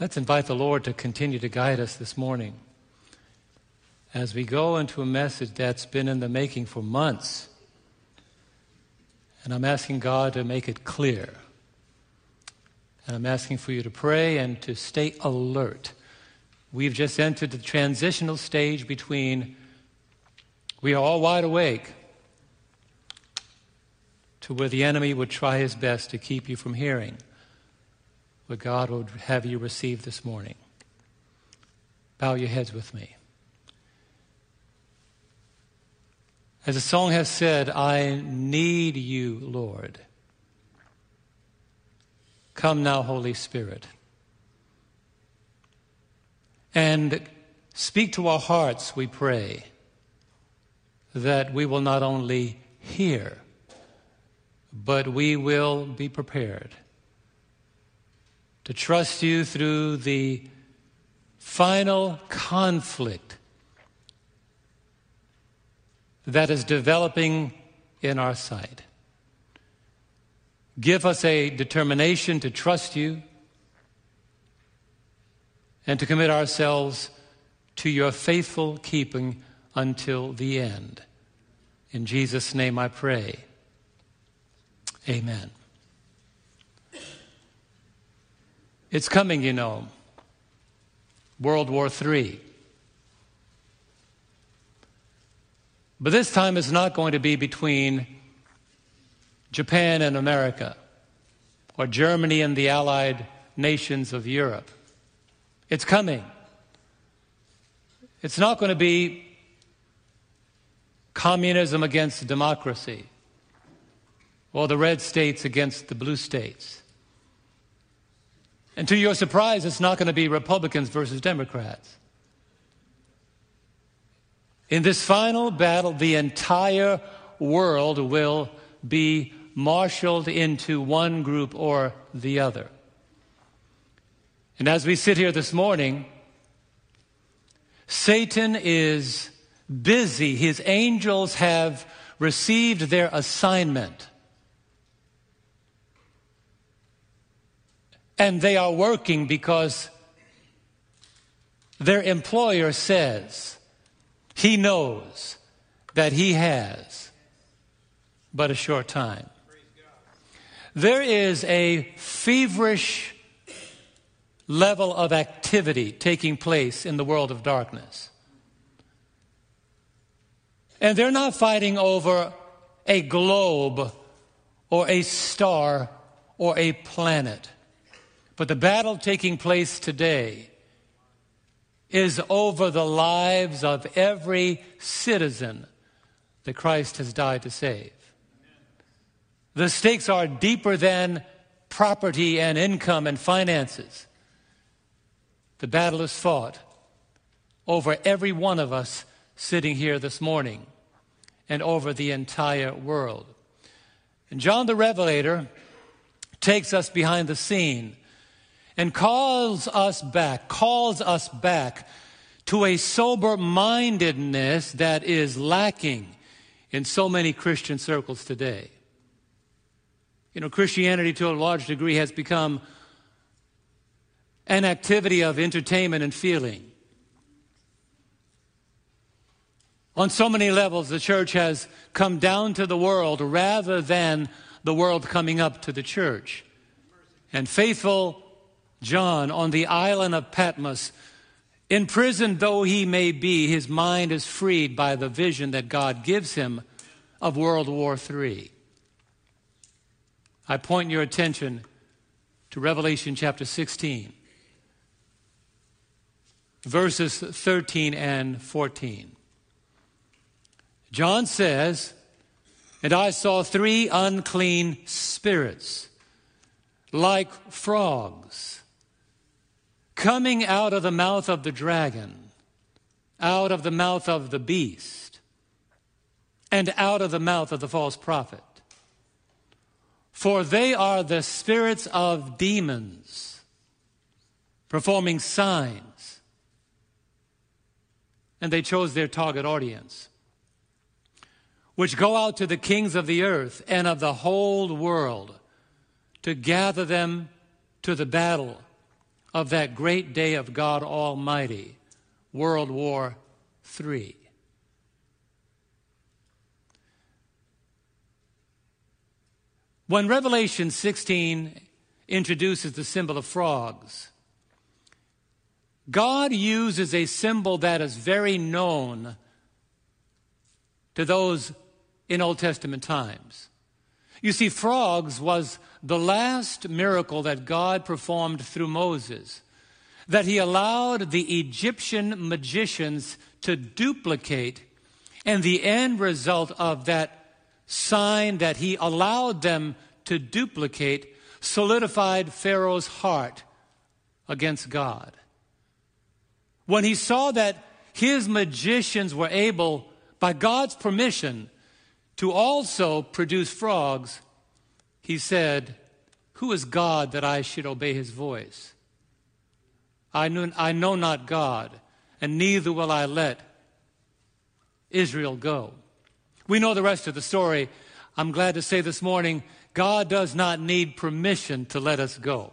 Let's invite the Lord to continue to guide us this morning as we go into a message that's been in the making for months. And I'm asking God to make it clear. And I'm asking for you to pray and to stay alert. We've just entered the transitional stage between we are all wide awake to where the enemy would try his best to keep you from hearing what God would have you receive this morning. Bow your heads with me. As the song has said, I need you, Lord. Come now, Holy Spirit. And speak to our hearts, we pray, that we will not only hear, but we will be prepared to trust you through the final conflict that is developing in our sight. Give us a determination to trust you and to commit ourselves to your faithful keeping until the end. In Jesus' name I pray. Amen. It's coming, you know. World War III. But this time it's not going to be between Japan and America or Germany and the allied nations of Europe. It's coming. It's not going to be communism against democracy or the red states against the blue states. And to your surprise, it's not going to be Republicans versus Democrats. In this final battle, the entire world will be marshaled into one group or the other. And as we sit here this morning, Satan is busy. His angels have received their assignment. And they are working because their employer says, he knows that he has but a short time. There is a feverish level of activity taking place in the world of darkness. And they're not fighting over a globe or a star or a planet. But the battle taking place today is over the lives of every citizen that Christ has died to save. The stakes are deeper than property and income and finances. The battle is fought over every one of us sitting here this morning and over the entire world. And John the Revelator takes us behind the scene and calls us back, calls us back to a sober mindedness that is lacking in so many Christian circles today. You know, Christianity to a large degree has become an activity of entertainment and feeling. On so many levels, the church has come down to the world rather than the world coming up to the church. And faithful John on the island of Patmos. Imprisoned though he may be, his mind is freed by the vision that God gives him of World War III. I point your attention to Revelation chapter 16, verses 13 and 14. John says, And I saw three unclean spirits, like frogs coming out of the mouth of the dragon, out of the mouth of the beast, and out of the mouth of the false prophet. For they are the spirits of demons performing signs. And they chose their target audience, which go out to the kings of the earth and of the whole world to gather them to the battle of that great day of God Almighty, World War III. When Revelation 16 introduces the symbol of frogs, God uses a symbol that is very known to those in Old Testament times. You see, frogs was the last miracle that God performed through Moses, that he allowed the Egyptian magicians to duplicate, and the end result of that sign that he allowed them to duplicate solidified Pharaoh's heart against God. When he saw that his magicians were able, by God's permission, to also produce frogs, he said, Who is God that I should obey his voice? I know, I know not God, and neither will I let Israel go. We know the rest of the story. I'm glad to say this morning God does not need permission to let us go.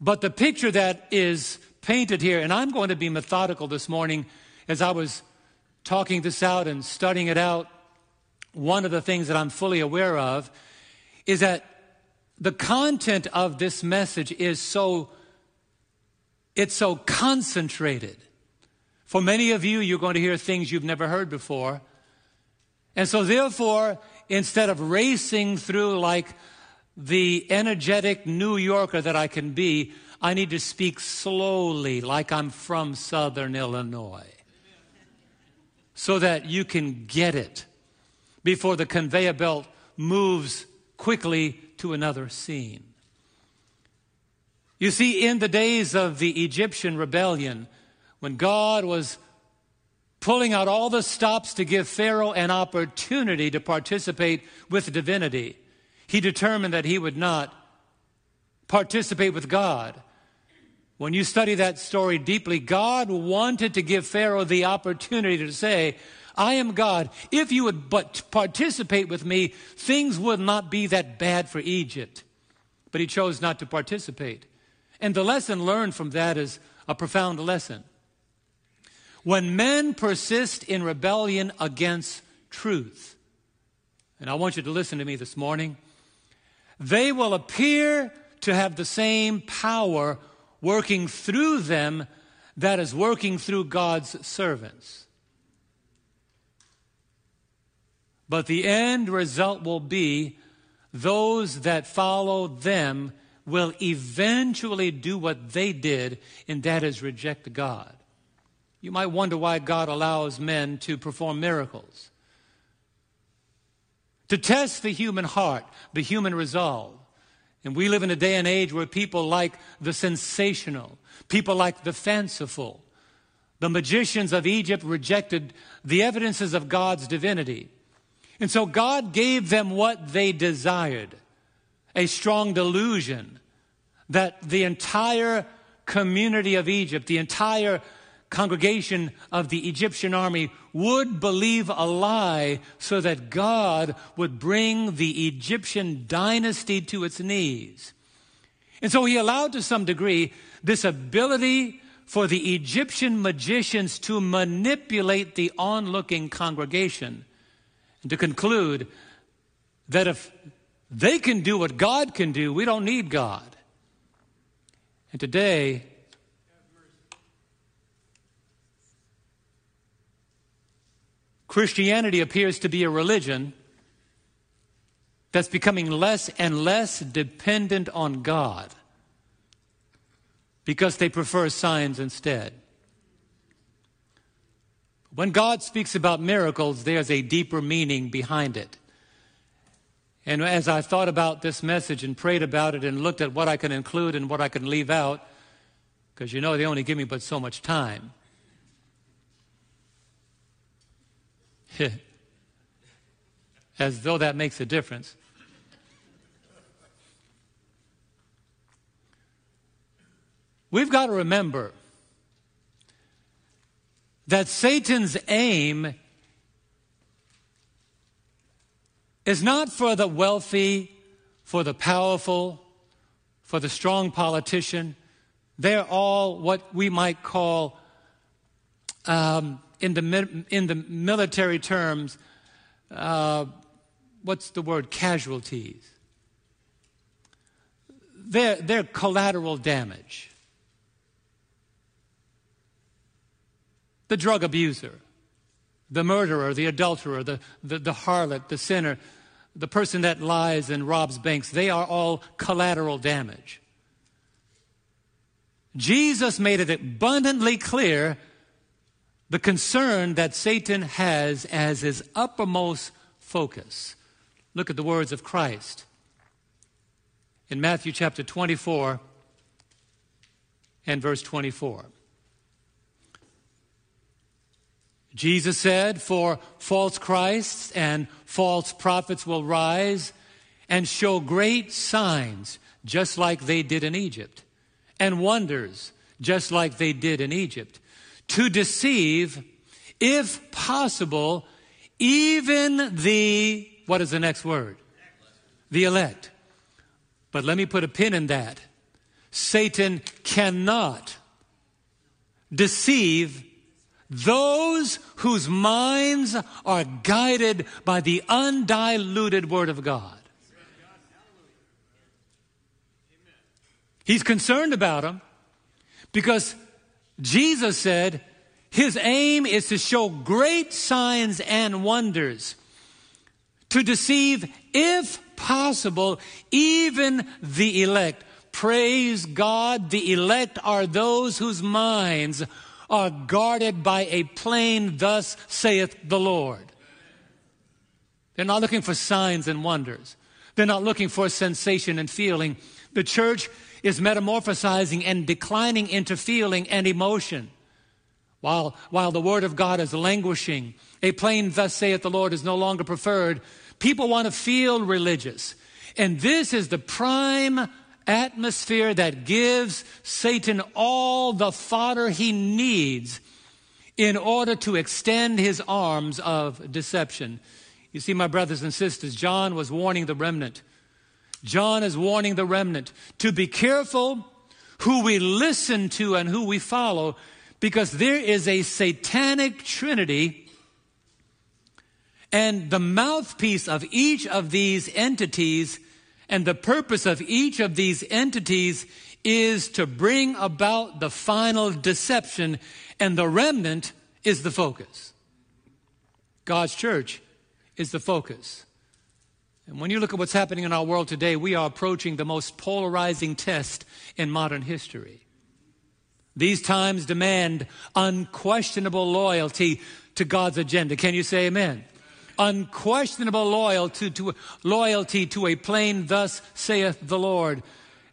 But the picture that is painted here, and I'm going to be methodical this morning as I was talking this out and studying it out, one of the things that I'm fully aware of is that the content of this message is so it's so concentrated. For many of you, you're going to hear things you've never heard before. And so therefore, instead of racing through like the energetic New Yorker that I can be, I need to speak slowly like I'm from Southern Illinois so that you can get it before the conveyor belt moves quickly to another scene. You see, in the days of the Egyptian rebellion, when God was pulling out all the stops to give Pharaoh an opportunity to participate with divinity, he determined that he would not participate with God. When you study that story deeply, God wanted to give Pharaoh the opportunity to say, I am God. If you would but participate with me, things would not be that bad for Egypt. But he chose not to participate. And the lesson learned from that is a profound lesson. When men persist in rebellion against truth, and I want you to listen to me this morning, they will appear to have the same power working through them that is working through God's servants. But the end result will be those that follow them will eventually do what they did, and that is reject God. You might wonder why God allows men to perform miracles. To test the human heart, the human resolve. And we live in a day and age where people like the sensational, people like the fanciful. The magicians of Egypt rejected the evidences of God's divinity. And so God gave them what they desired a strong delusion that the entire community of Egypt, the entire congregation of the Egyptian army would believe a lie so that God would bring the Egyptian dynasty to its knees. And so he allowed to some degree this ability for the Egyptian magicians to manipulate the onlooking congregation and to conclude that if they can do what God can do, we don't need God. And today, Christianity appears to be a religion that's becoming less and less dependent on God because they prefer signs instead. When God speaks about miracles, there's a deeper meaning behind it. And as I thought about this message and prayed about it and looked at what I can include and what I can leave out, because you know they only give me but so much time, As though that makes a difference. We've got to remember that Satan's aim is not for the wealthy, for the powerful, for the strong politician. They're all what we might call, um, in, the, in the military terms, uh, what's the word? Casualties. They're, they're collateral damage. The drug abuser, the murderer, the adulterer, the, the, the harlot, the sinner, the person that lies and robs banks, they are all collateral damage. Jesus made it abundantly clear the concern that Satan has as his uppermost focus. Look at the words of Christ in Matthew chapter 24 and verse 24. Jesus said, For false Christs and false prophets will rise and show great signs, just like they did in Egypt, and wonders, just like they did in Egypt, to deceive, if possible, even the, what is the next word? The elect. But let me put a pin in that. Satan cannot deceive those whose minds are guided by the undiluted Word of God. He's concerned about them because Jesus said his aim is to show great signs and wonders, to deceive, if possible, even the elect. Praise God, the elect are those whose minds are guarded by a plain, thus saith the Lord. They're not looking for signs and wonders. They're not looking for sensation and feeling. The church is metamorphosizing and declining into feeling and emotion. While, while the word of God is languishing, a plain thus saith the Lord is no longer preferred. People want to feel religious. And this is the prime atmosphere that gives Satan all the fodder he needs in order to extend his arms of deception. You see, my brothers and sisters, John was warning the remnant. John is warning the remnant to be careful who we listen to and who we follow because there is a satanic trinity and the mouthpiece of each of these entities and the purpose of each of these entities is to bring about the final deception, and the remnant is the focus. God's church is the focus. And when you look at what's happening in our world today, we are approaching the most polarizing test in modern history. These times demand unquestionable loyalty to God's agenda. Can you say amen? unquestionable loyalty to, loyalty to a plain, thus saith the Lord.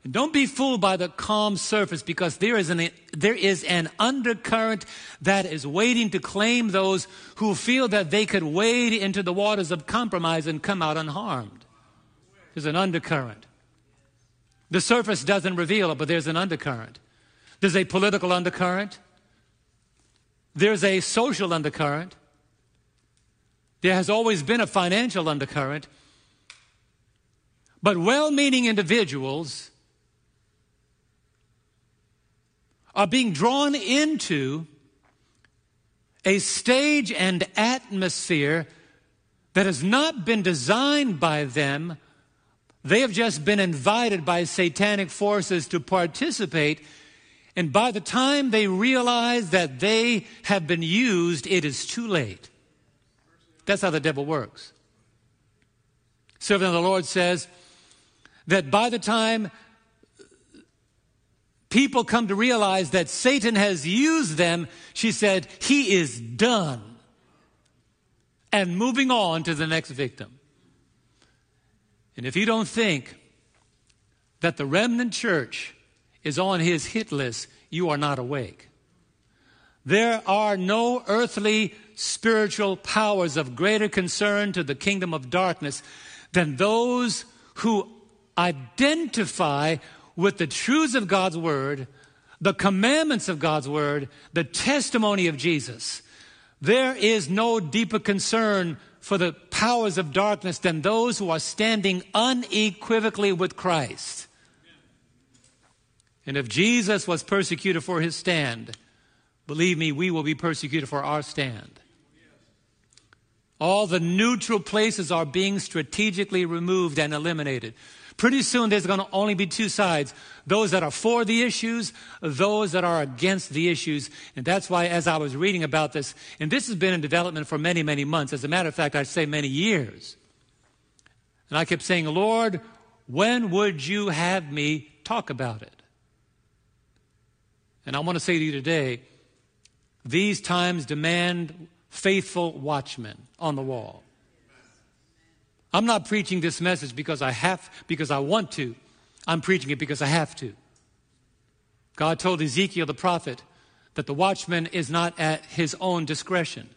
And don't be fooled by the calm surface because there is, an, there is an undercurrent that is waiting to claim those who feel that they could wade into the waters of compromise and come out unharmed. There's an undercurrent. The surface doesn't reveal it, but there's an undercurrent. There's a political undercurrent. There's a social undercurrent. There has always been a financial undercurrent. But well meaning individuals are being drawn into a stage and atmosphere that has not been designed by them. They have just been invited by satanic forces to participate. And by the time they realize that they have been used, it is too late. That's how the devil works. Servant of the Lord says that by the time people come to realize that Satan has used them, she said, he is done. And moving on to the next victim. And if you don't think that the remnant church is on his hit list, you are not awake. There are no earthly spiritual powers of greater concern to the kingdom of darkness than those who identify with the truths of God's word, the commandments of God's word, the testimony of Jesus. There is no deeper concern for the powers of darkness than those who are standing unequivocally with Christ. And if Jesus was persecuted for his stand, believe me, we will be persecuted for our stand. All the neutral places are being strategically removed and eliminated. Pretty soon there's going to only be two sides those that are for the issues, those that are against the issues. And that's why, as I was reading about this, and this has been in development for many, many months, as a matter of fact, I'd say many years. And I kept saying, Lord, when would you have me talk about it? And I want to say to you today, these times demand faithful watchmen on the wall. I'm not preaching this message because I have, because I want to. I'm preaching it because I have to. God told Ezekiel the prophet that the watchman is not at his own discretion.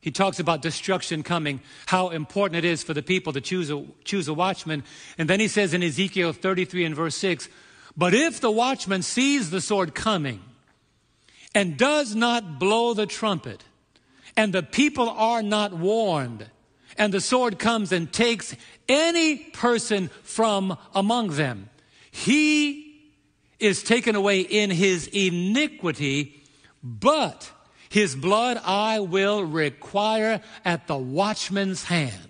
He talks about destruction coming, how important it is for the people to choose a, choose a watchman. And then he says in Ezekiel 33 and verse 6 But if the watchman sees the sword coming and does not blow the trumpet, and the people are not warned, and the sword comes and takes any person from among them. He is taken away in his iniquity, but his blood I will require at the watchman's hand.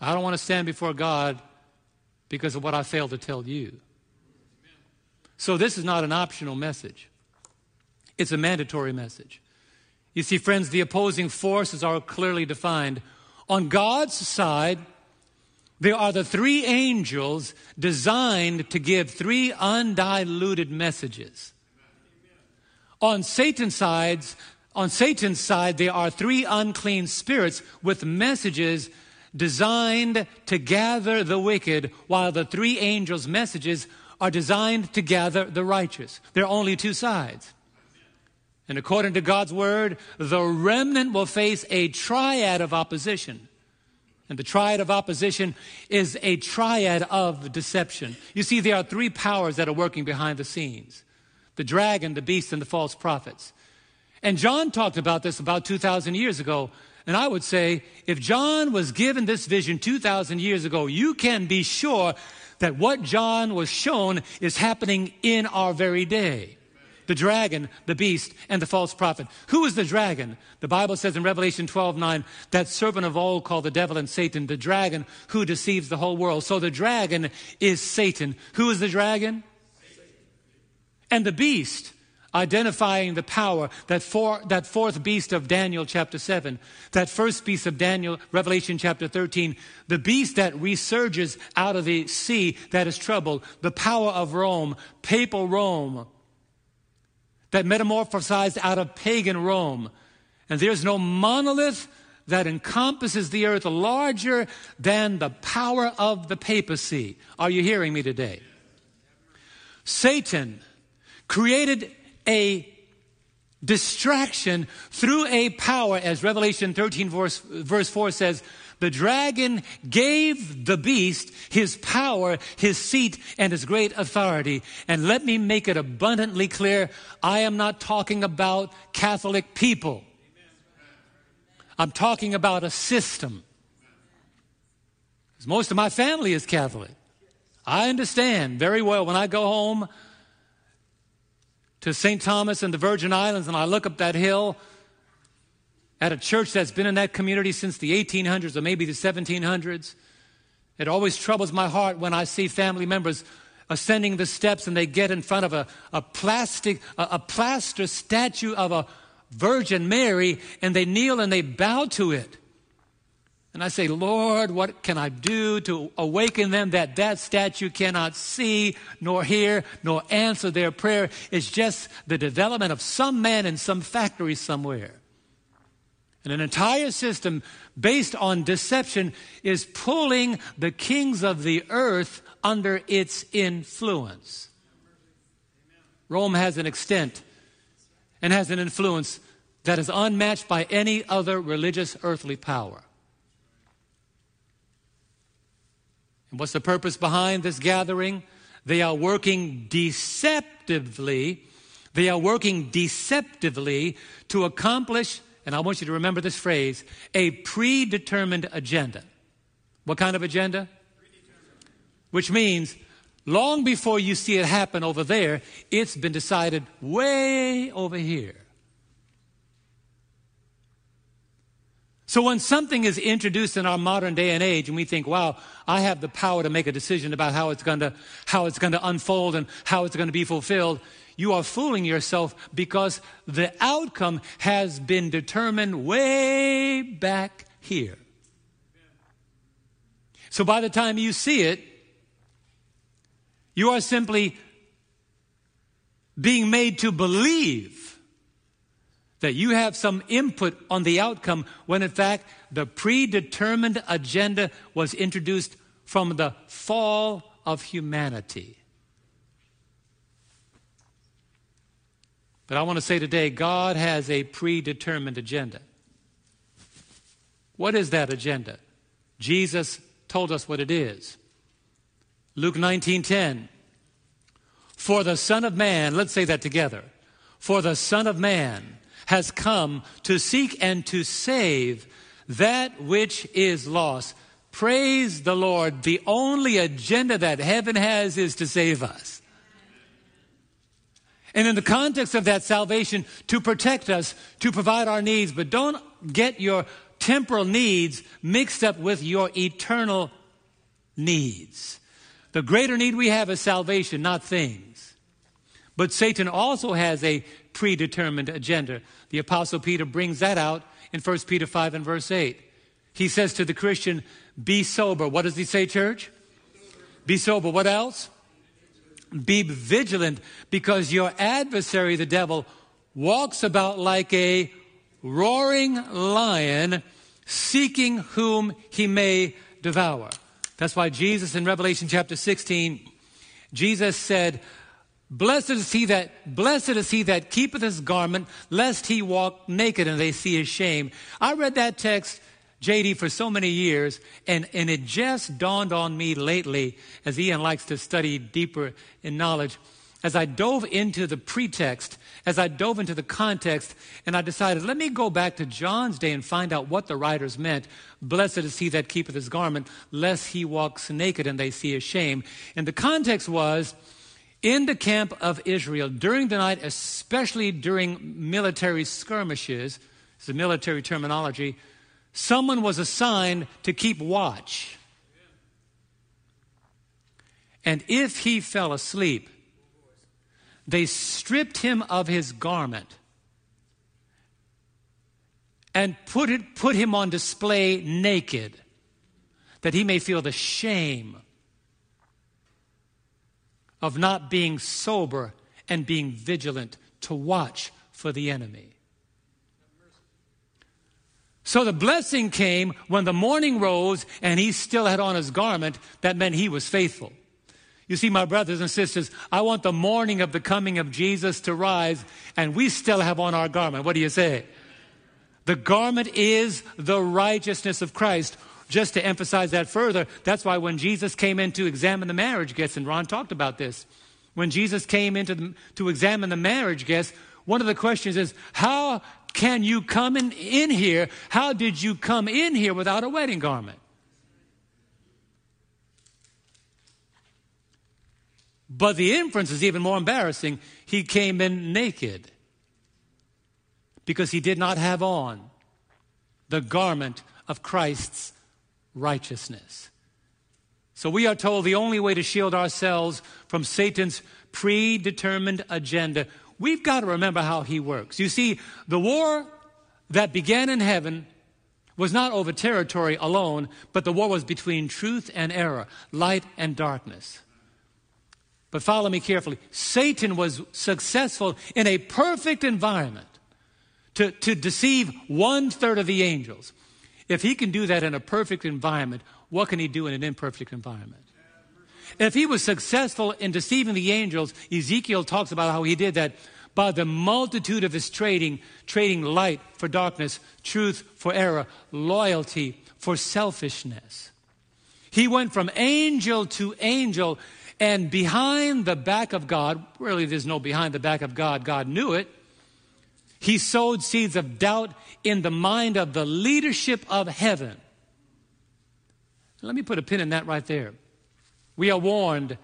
I don't want to stand before God because of what I failed to tell you. So, this is not an optional message, it's a mandatory message. You see, friends, the opposing forces are clearly defined. On God's side, there are the three angels designed to give three undiluted messages. On Satan's sides, on Satan's side, there are three unclean spirits with messages designed to gather the wicked, while the three angels' messages are designed to gather the righteous. There are only two sides. And according to God's word, the remnant will face a triad of opposition. And the triad of opposition is a triad of deception. You see, there are three powers that are working behind the scenes the dragon, the beast, and the false prophets. And John talked about this about 2,000 years ago. And I would say, if John was given this vision 2,000 years ago, you can be sure that what John was shown is happening in our very day the dragon, the beast, and the false prophet. Who is the dragon? The Bible says in Revelation 12 9, that serpent of old called the devil and Satan, the dragon who deceives the whole world. So the dragon is Satan. Who is the dragon? Satan. And the beast, identifying the power, that, for, that fourth beast of Daniel chapter 7, that first beast of Daniel, Revelation chapter 13, the beast that resurges out of the sea that is troubled, the power of Rome, papal Rome, that metamorphosized out of pagan Rome. And there's no monolith that encompasses the earth larger than the power of the papacy. Are you hearing me today? Satan created a distraction through a power, as Revelation 13, verse, verse 4 says, the dragon gave the beast his power, his seat, and his great authority. And let me make it abundantly clear I am not talking about Catholic people, I'm talking about a system. Because most of my family is Catholic. I understand very well when I go home to St. Thomas and the Virgin Islands and I look up that hill at a church that's been in that community since the 1800s or maybe the 1700s. It always troubles my heart when I see family members ascending the steps and they get in front of a, a plastic, a, a plaster statue of a Virgin Mary and they kneel and they bow to it. And I say, Lord, what can I do to awaken them that that statue cannot see, nor hear, nor answer their prayer? It's just the development of some man in some factory somewhere. And an entire system based on deception is pulling the kings of the earth under its influence. Rome has an extent and has an influence that is unmatched by any other religious earthly power. And what's the purpose behind this gathering? They are working deceptively. They are working deceptively to accomplish and I want you to remember this phrase a predetermined agenda. What kind of agenda? which means long before you see it happen over there, it's been decided way over here. So when something is introduced in our modern day and age and we think, wow, I have the power to make a decision about how it's going to, how it's going to unfold and how it's going to be fulfilled, you are fooling yourself because the outcome has been determined way back here. So by the time you see it, you are simply being made to believe that you have some input on the outcome when in fact the predetermined agenda was introduced from the fall of humanity. But I want to say today God has a predetermined agenda. What is that agenda? Jesus told us what it is. Luke 19:10 For the son of man, let's say that together. For the son of man has come to seek and to save that which is lost. Praise the Lord. The only agenda that heaven has is to save us. And in the context of that salvation, to protect us, to provide our needs, but don't get your temporal needs mixed up with your eternal needs. The greater need we have is salvation, not things. But Satan also has a predetermined agenda. The Apostle Peter brings that out in 1 Peter 5 and verse 8. He says to the Christian, Be sober. What does he say, church? Be sober. What else? Be vigilant because your adversary, the devil, walks about like a roaring lion, seeking whom he may devour. That's why Jesus in Revelation chapter 16, Jesus said, Blessed is he that blessed is he that keepeth his garment, lest he walk naked and they see his shame. I read that text, JD, for so many years, and, and it just dawned on me lately, as Ian likes to study deeper in knowledge, as I dove into the pretext, as I dove into the context, and I decided, let me go back to John's day and find out what the writers meant. Blessed is he that keepeth his garment, lest he walks naked and they see his shame. And the context was, in the camp of Israel during the night, especially during military skirmishes, it's a military terminology, someone was assigned to keep watch. And if he fell asleep, they stripped him of his garment and put, it, put him on display naked, that he may feel the shame of not being sober and being vigilant to watch for the enemy. So the blessing came when the morning rose and he still had on his garment. That meant he was faithful. You see, my brothers and sisters, I want the morning of the coming of Jesus to rise and we still have on our garment. What do you say? The garment is the righteousness of Christ just to emphasize that further, that's why when Jesus came in to examine the marriage guests, and Ron talked about this, when Jesus came in to, to examine the marriage guests, one of the questions is, how can you come in, in here? How did you come in here without a wedding garment? But the inference is even more embarrassing. He came in naked because he did not have on the garment of Christ's righteousness. So we are told the only way to shield ourselves from Satan's predetermined agenda, we've got to remember how he works. You see, the war that began in heaven was not over territory alone, but the war was between truth and error, light and darkness. But follow me carefully. Satan was successful in a perfect environment to, to deceive one third of the angels. If he can do that in a perfect environment, what can he do in an imperfect environment? If he was successful in deceiving the angels, Ezekiel talks about how he did that by the multitude of his trading, trading light for darkness, truth for error, loyalty for selfishness. He went from angel to angel, and behind the back of God, really there's no behind the back of God, God knew it. He sowed seeds of doubt in the mind of the leadership of heaven. Let me put a pin in that right there. We are warned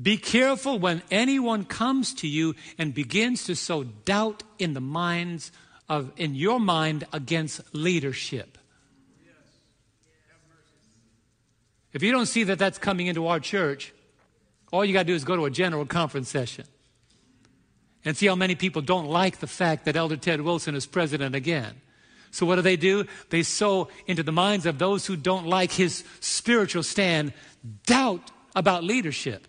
be careful when anyone comes to you and begins to sow doubt in the minds of in your mind against leadership. If you don't see that that's coming into our church, all you got to do is go to a general conference session and see how many people don't like the fact that Elder Ted Wilson is president again. So what do they do? They sow into the minds of those who don't like his spiritual stand doubt about leadership.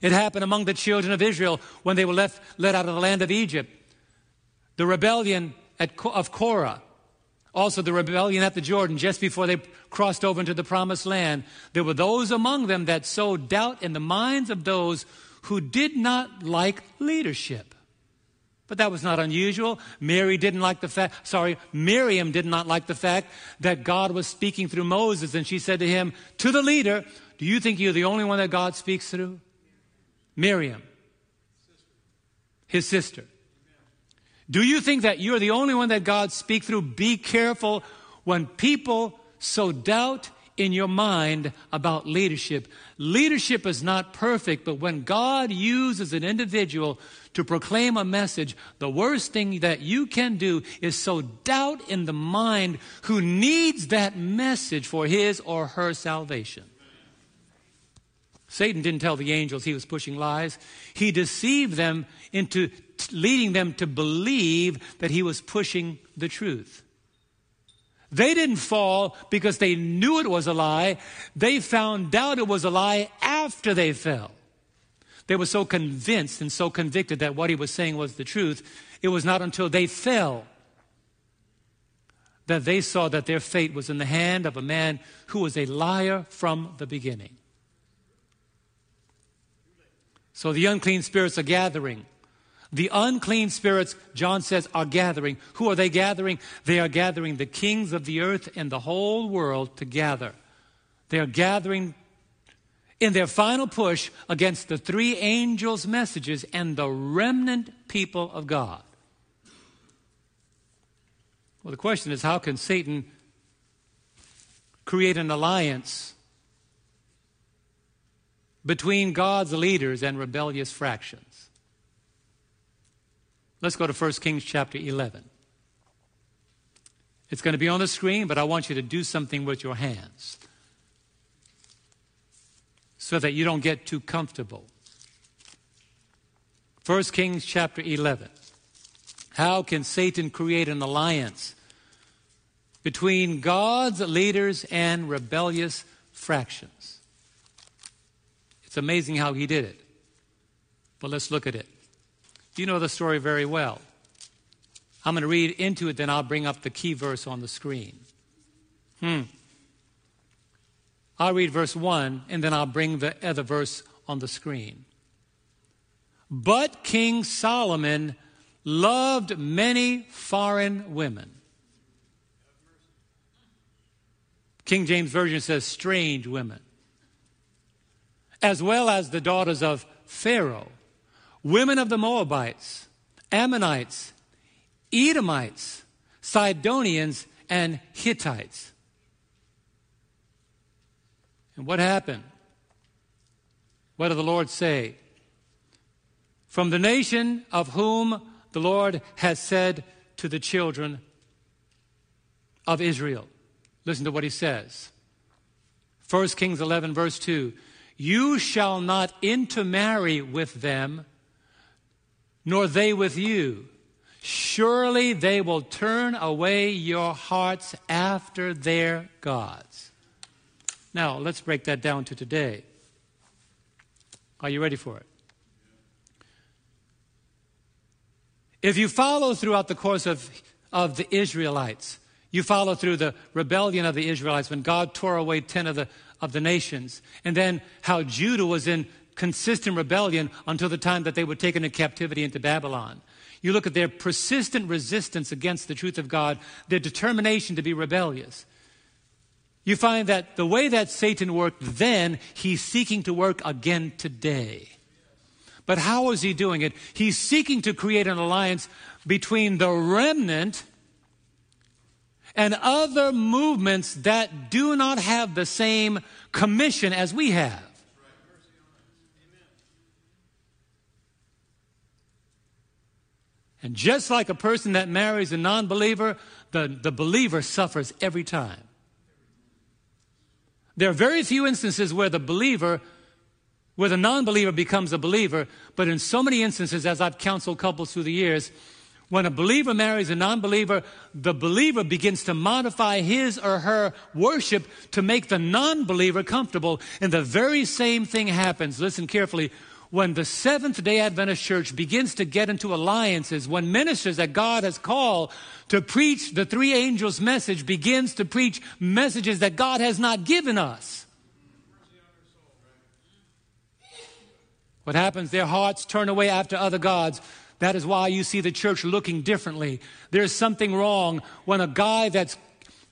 It happened among the children of Israel when they were left, led out of the land of Egypt. The rebellion at, of Korah also, the rebellion at the Jordan, just before they crossed over into the promised land, there were those among them that sowed doubt in the minds of those who did not like leadership. But that was not unusual. Mary didn't like the fact, sorry, Miriam did not like the fact that God was speaking through Moses, and she said to him, To the leader, Do you think you're the only one that God speaks through? Miriam, his sister. Do you think that you're the only one that God speaks through? Be careful when people sow doubt in your mind about leadership. Leadership is not perfect, but when God uses an individual to proclaim a message, the worst thing that you can do is sow doubt in the mind who needs that message for his or her salvation. Satan didn't tell the angels he was pushing lies. He deceived them into leading them to believe that he was pushing the truth. They didn't fall because they knew it was a lie. They found out it was a lie after they fell. They were so convinced and so convicted that what he was saying was the truth. It was not until they fell that they saw that their fate was in the hand of a man who was a liar from the beginning. So the unclean spirits are gathering. The unclean spirits, John says, are gathering. Who are they gathering? They are gathering the kings of the earth and the whole world to gather. They are gathering in their final push against the three angels' messages and the remnant people of God. Well, the question is how can Satan create an alliance between God's leaders and rebellious fractions? Let's go to 1 Kings chapter 11. It's going to be on the screen, but I want you to do something with your hands so that you don't get too comfortable. 1 Kings chapter 11. How can Satan create an alliance between God's leaders and rebellious fractions? It's amazing how he did it. But let's look at it. You know the story very well. I'm going to read into it, then I'll bring up the key verse on the screen. Hmm. I'll read verse 1, and then I'll bring the other verse on the screen. But King Solomon loved many foreign women. King James Version says strange women, as well as the daughters of Pharaoh women of the Moabites, Ammonites, Edomites, Sidonians, and Hittites. And what happened? What did the Lord say? From the nation of whom the Lord has said to the children of Israel. Listen to what he says. 1 Kings 11, verse 2 You shall not intermarry with them nor they with you. Surely they will turn away your hearts after their gods. Now, let's break that down to today. Are you ready for it? If you follow throughout the course of, of the Israelites, you follow through the rebellion of the Israelites when God tore away 10 of the, of the nations, and then how Judah was in consistent rebellion until the time that they were taken in captivity into Babylon. You look at their persistent resistance against the truth of God, their determination to be rebellious. You find that the way that Satan worked then, he's seeking to work again today. But how is he doing it? He's seeking to create an alliance between the remnant and other movements that do not have the same commission as we have. And just like a person that marries a non believer, the, the believer suffers every time. There are very few instances where the believer, where the non believer becomes a believer, but in so many instances, as I've counseled couples through the years, when a believer marries a non believer, the believer begins to modify his or her worship to make the non believer comfortable. And the very same thing happens, listen carefully, when the Seventh day Adventist church begins to get into alliances, when ministers that God has called to preach the three angels' message begins to preach messages that God has not given us. What happens? Their hearts turn away after other gods. That is why you see the church looking differently. There's something wrong when a guy that's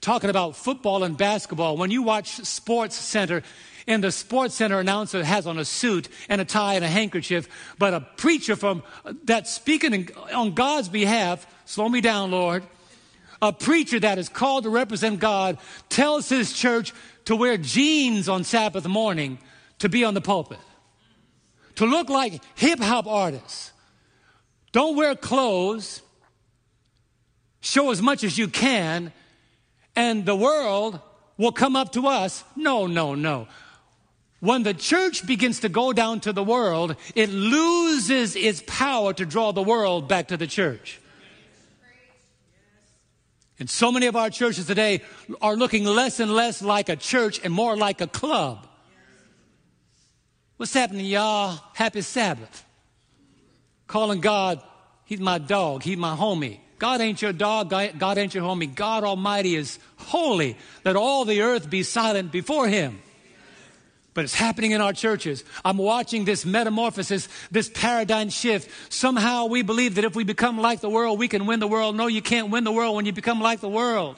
talking about football and basketball, when you watch Sports Center, and the Sports Center announcer has on a suit and a tie and a handkerchief, but a preacher from that's speaking on God's behalf, slow me down, Lord, a preacher that is called to represent God tells his church to wear jeans on Sabbath morning to be on the pulpit, to look like hip hop artists don't wear clothes. Show as much as you can, and the world will come up to us. No, no, no. When the church begins to go down to the world, it loses its power to draw the world back to the church. And so many of our churches today are looking less and less like a church and more like a club. What's happening, y'all? Happy Sabbath calling God, He's my dog, He's my homie. God ain't your dog, God ain't your homie. God Almighty is holy. Let all the earth be silent before Him. But it's happening in our churches. I'm watching this metamorphosis, this paradigm shift. Somehow we believe that if we become like the world, we can win the world. No, you can't win the world when you become like the world.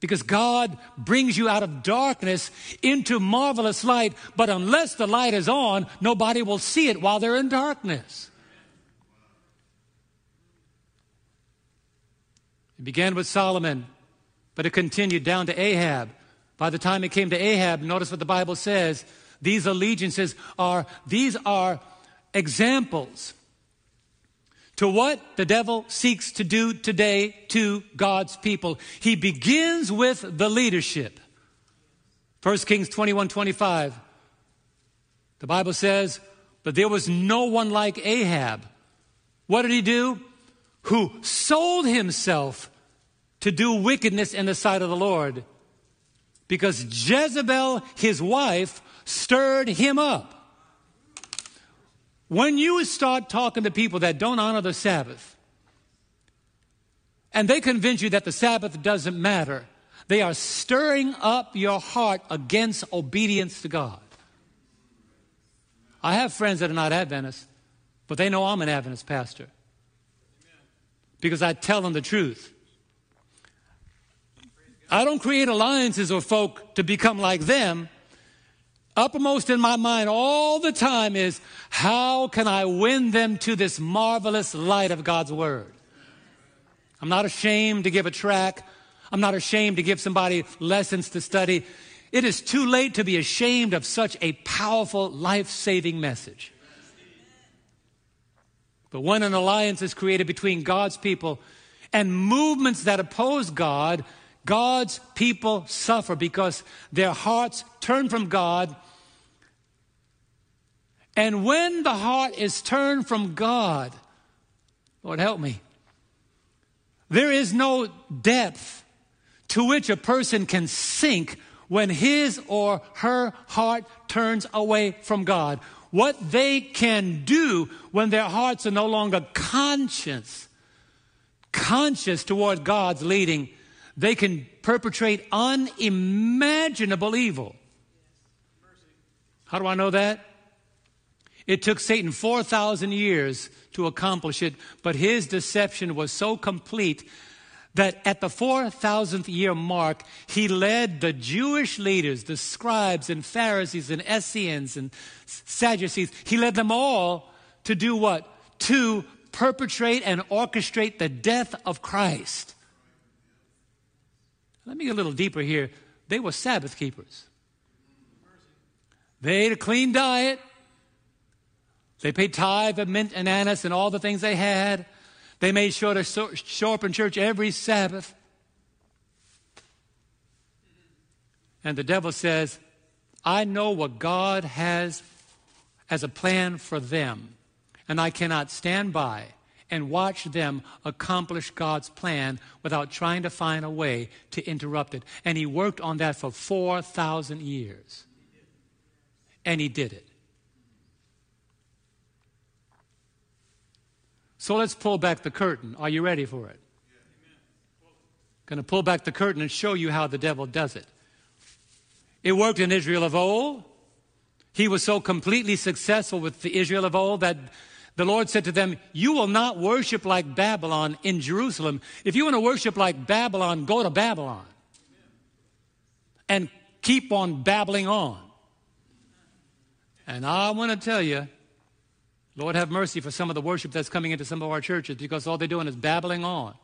Because God brings you out of darkness into marvelous light, but unless the light is on, nobody will see it while they're in darkness. It began with Solomon, but it continued down to Ahab. By the time it came to Ahab, notice what the Bible says. These allegiances are, these are examples to what the devil seeks to do today to God's people. He begins with the leadership. 1 Kings 21 25. The Bible says, But there was no one like Ahab. What did he do? Who sold himself to do wickedness in the sight of the Lord. Because Jezebel, his wife, stirred him up. When you start talking to people that don't honor the Sabbath, and they convince you that the Sabbath doesn't matter, they are stirring up your heart against obedience to God. I have friends that are not Adventists, but they know I'm an Adventist pastor because I tell them the truth. I don't create alliances with folk to become like them uppermost in my mind all the time is how can I win them to this marvelous light of God's Word? I'm not ashamed to give a track. I'm not ashamed to give somebody lessons to study. It is too late to be ashamed of such a powerful, life saving message. But when an alliance is created between God's people and movements that oppose God, God's people suffer because their hearts turn from God and when the heart is turned from God, Lord help me, there is no depth to which a person can sink when his or her heart turns away from God. What they can do when their hearts are no longer conscious, conscious toward God's leading, they can perpetrate unimaginable evil. How do I know that? It took Satan 4,000 years to accomplish it, but his deception was so complete that at the 4,000th year mark, he led the Jewish leaders, the scribes and Pharisees and Essenes and Sadducees, he led them all to do what? To perpetrate and orchestrate the death of Christ. Let me get a little deeper here. They were Sabbath keepers. They ate a clean diet. They paid tithe of mint and anise and all the things they had. They made sure to show up in church every Sabbath. And the devil says, I know what God has as a plan for them, and I cannot stand by and watch them accomplish God's plan without trying to find a way to interrupt it. And he worked on that for 4,000 years. And he did it. So let's pull back the curtain. Are you ready for it? Going to pull back the curtain and show you how the devil does it. It worked in Israel of old. He was so completely successful with the Israel of old that the Lord said to them, You will not worship like Babylon in Jerusalem. If you want to worship like Babylon, go to Babylon and keep on babbling on. And I want to tell you, Lord, have mercy for some of the worship that's coming into some of our churches because all they're doing is babbling on.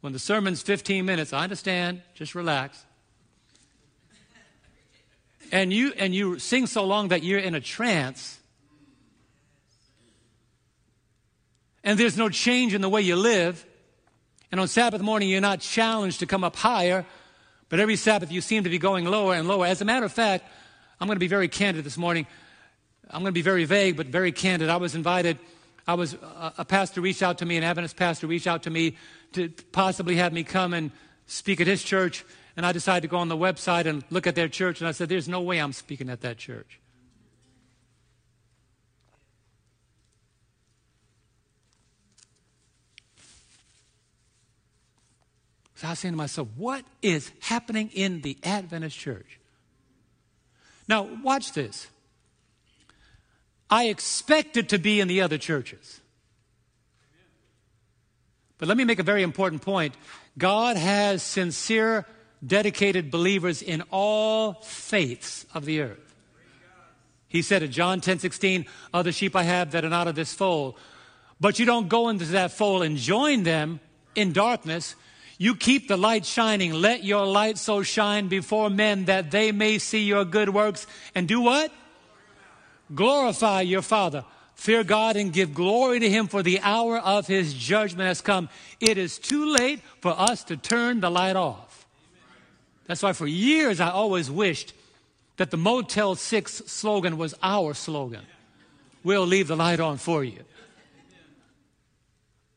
When the sermon's 15 minutes, I understand, just relax. And you, and you sing so long that you're in a trance, and there's no change in the way you live. And on Sabbath morning, you're not challenged to come up higher, but every Sabbath you seem to be going lower and lower. As a matter of fact, I'm going to be very candid this morning. I'm going to be very vague, but very candid. I was invited, I was, a, a pastor reached out to me, an Adventist pastor reached out to me to possibly have me come and speak at his church. And I decided to go on the website and look at their church. And I said, There's no way I'm speaking at that church. So I was saying to myself, What is happening in the Adventist church? Now, watch this. I expect it to be in the other churches. But let me make a very important point. God has sincere, dedicated believers in all faiths of the earth. He said in John 10 16, Other sheep I have that are not of this fold. But you don't go into that fold and join them in darkness. You keep the light shining. Let your light so shine before men that they may see your good works and do what? Glorify your Father. Fear God and give glory to Him for the hour of His judgment has come. It is too late for us to turn the light off. That's why for years I always wished that the Motel 6 slogan was our slogan. We'll leave the light on for you.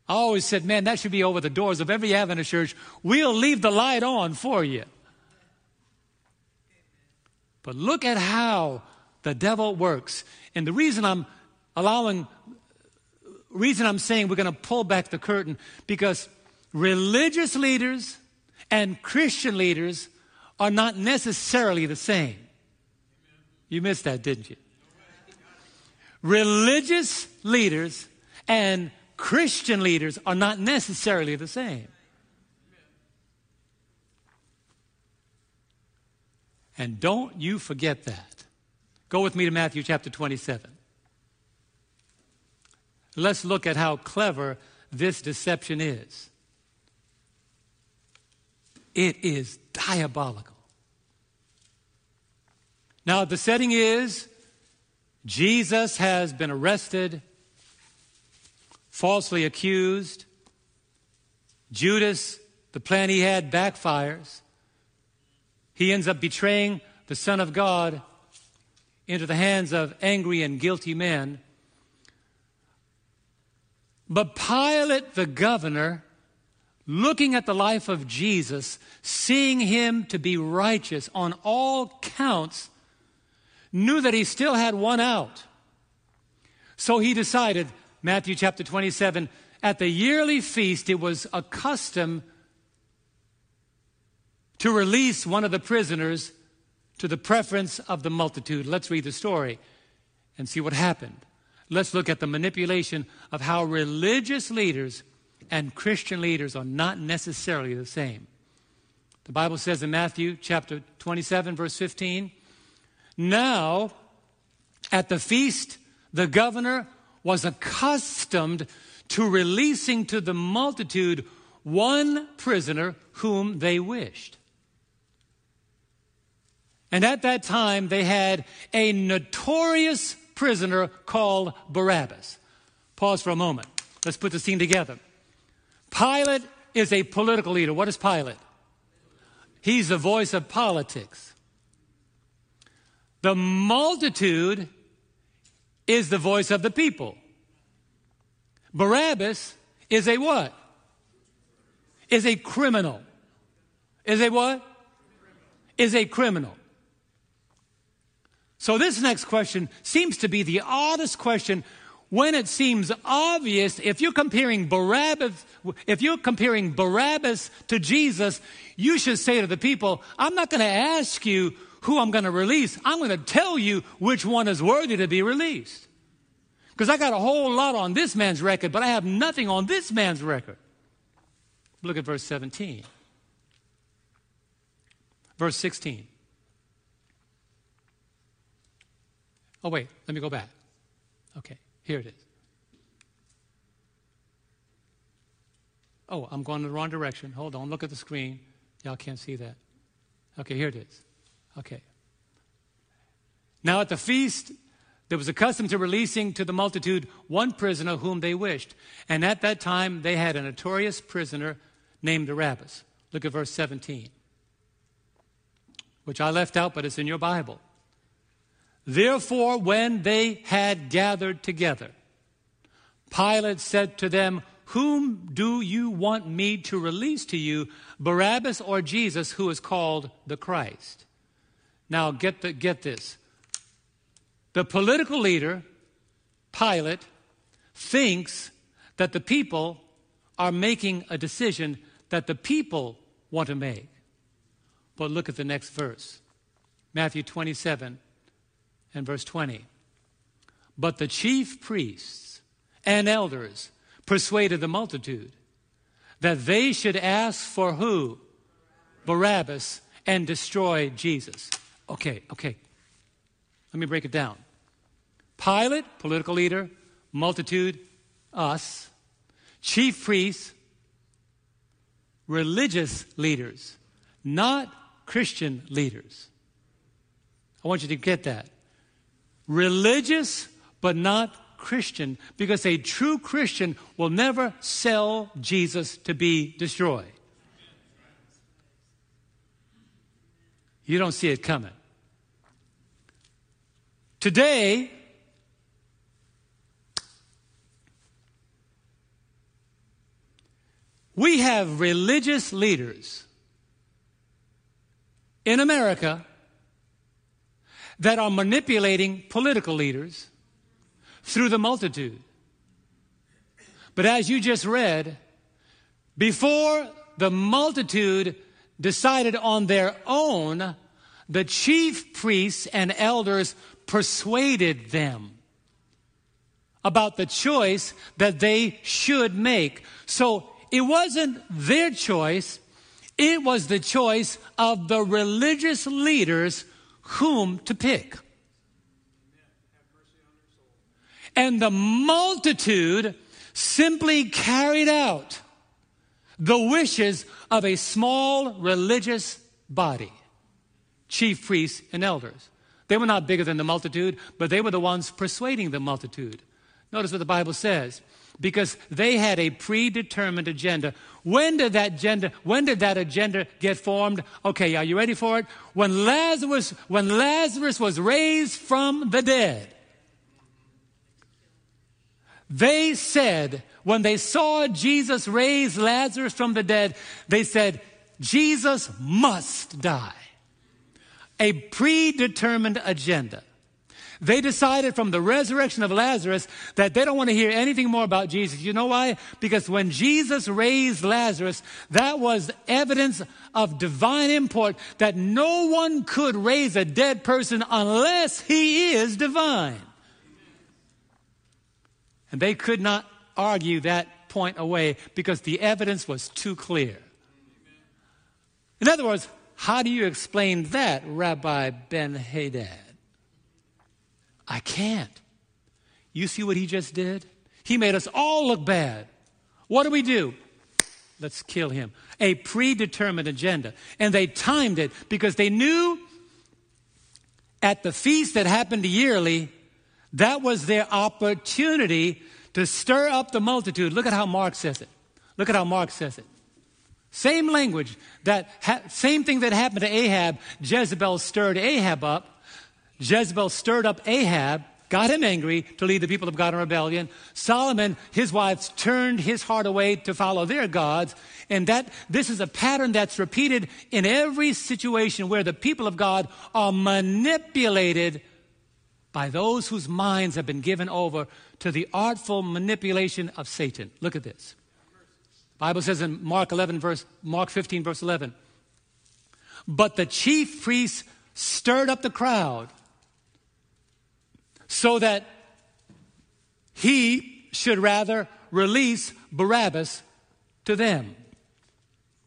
I always said, man, that should be over the doors of every Adventist church. We'll leave the light on for you. But look at how the devil works. And the reason I'm allowing, reason I'm saying we're going to pull back the curtain, because religious leaders and Christian leaders are not necessarily the same. You missed that, didn't you? Religious leaders and Christian leaders are not necessarily the same. And don't you forget that. Go with me to Matthew chapter 27. Let's look at how clever this deception is. It is diabolical. Now, the setting is Jesus has been arrested, falsely accused. Judas, the plan he had backfires. He ends up betraying the Son of God into the hands of angry and guilty men. But Pilate, the governor, looking at the life of Jesus, seeing him to be righteous on all counts, knew that he still had one out. So he decided, Matthew chapter 27, at the yearly feast, it was a custom to release one of the prisoners to the preference of the multitude. Let's read the story and see what happened. Let's look at the manipulation of how religious leaders and Christian leaders are not necessarily the same. The Bible says in Matthew chapter 27, verse 15, Now at the feast, the governor was accustomed to releasing to the multitude one prisoner whom they wished. And at that time, they had a notorious prisoner called Barabbas. Pause for a moment. Let's put the scene together. Pilate is a political leader. What is Pilate? He's the voice of politics. The multitude is the voice of the people. Barabbas is a what? Is a criminal. Is a what? Is a criminal. So this next question seems to be the oddest question when it seems obvious if you're comparing Barabbas if you're comparing Barabbas to Jesus, you should say to the people, I'm not going to ask you who I'm going to release. I'm going to tell you which one is worthy to be released. Because I got a whole lot on this man's record, but I have nothing on this man's record. Look at verse 17. Verse 16. Oh, wait, let me go back. Okay, here it is. Oh, I'm going in the wrong direction. Hold on, look at the screen. Y'all can't see that. Okay, here it is. Okay. Now at the feast, there was a custom to releasing to the multitude one prisoner whom they wished. And at that time, they had a notorious prisoner named Barabbas. Look at verse 17, which I left out, but it's in your Bible. Therefore, when they had gathered together, Pilate said to them, Whom do you want me to release to you, Barabbas or Jesus, who is called the Christ? Now, get, the, get this. The political leader, Pilate, thinks that the people are making a decision that the people want to make. But look at the next verse Matthew 27 and verse 20. But the chief priests and elders persuaded the multitude that they should ask for who? Barabbas and destroy Jesus. Okay, okay. Let me break it down. Pilate, political leader, multitude, us, chief priests, religious leaders, not Christian leaders. I want you to get that. Religious, but not Christian, because a true Christian will never sell Jesus to be destroyed. You don't see it coming. Today, we have religious leaders in America that are manipulating political leaders through the multitude. But as you just read, before the multitude decided on their own, the chief priests and elders persuaded them about the choice that they should make. So it wasn't their choice, it was the choice of the religious leaders whom to pick. And the multitude simply carried out the wishes of a small religious body, chief priests and elders. They were not bigger than the multitude, but they were the ones persuading the multitude. Notice what the Bible says. Because they had a predetermined agenda. When did that agenda, when did that agenda get formed? Okay, are you ready for it? When Lazarus, when Lazarus was raised from the dead. They said, when they saw Jesus raise Lazarus from the dead, they said, Jesus must die a predetermined agenda. They decided from the resurrection of Lazarus that they don't want to hear anything more about Jesus. You know why? Because when Jesus raised Lazarus, that was evidence of divine import that no one could raise a dead person unless he is divine. And they could not argue that point away because the evidence was too clear. In other words, how do you explain that, Rabbi Ben Hadad? I can't. You see what he just did? He made us all look bad. What do we do? Let's kill him. A predetermined agenda. And they timed it because they knew at the feast that happened yearly, that was their opportunity to stir up the multitude. Look at how Mark says it. Look at how Mark says it. Same language, that ha- same thing that happened to Ahab, Jezebel stirred Ahab up. Jezebel stirred up Ahab, got him angry to lead the people of God in rebellion. Solomon, his wives turned his heart away to follow their gods. And that this is a pattern that's repeated in every situation where the people of God are manipulated by those whose minds have been given over to the artful manipulation of Satan. Look at this. Bible says in Mark 11 verse Mark 15 verse 11. But the chief priests stirred up the crowd so that he should rather release Barabbas to them.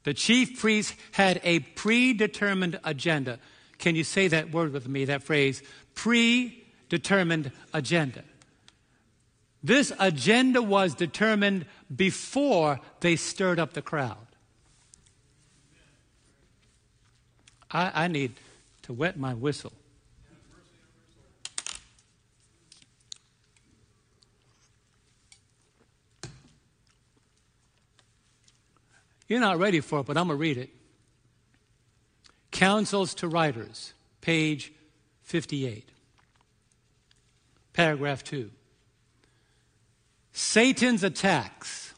The chief priests had a predetermined agenda. Can you say that word with me, that phrase? Predetermined agenda. This agenda was determined before they stirred up the crowd. I, I need to wet my whistle. You're not ready for it, but I'm going to read it. Counsels to Writers, page 58, paragraph 2. Satan's attacks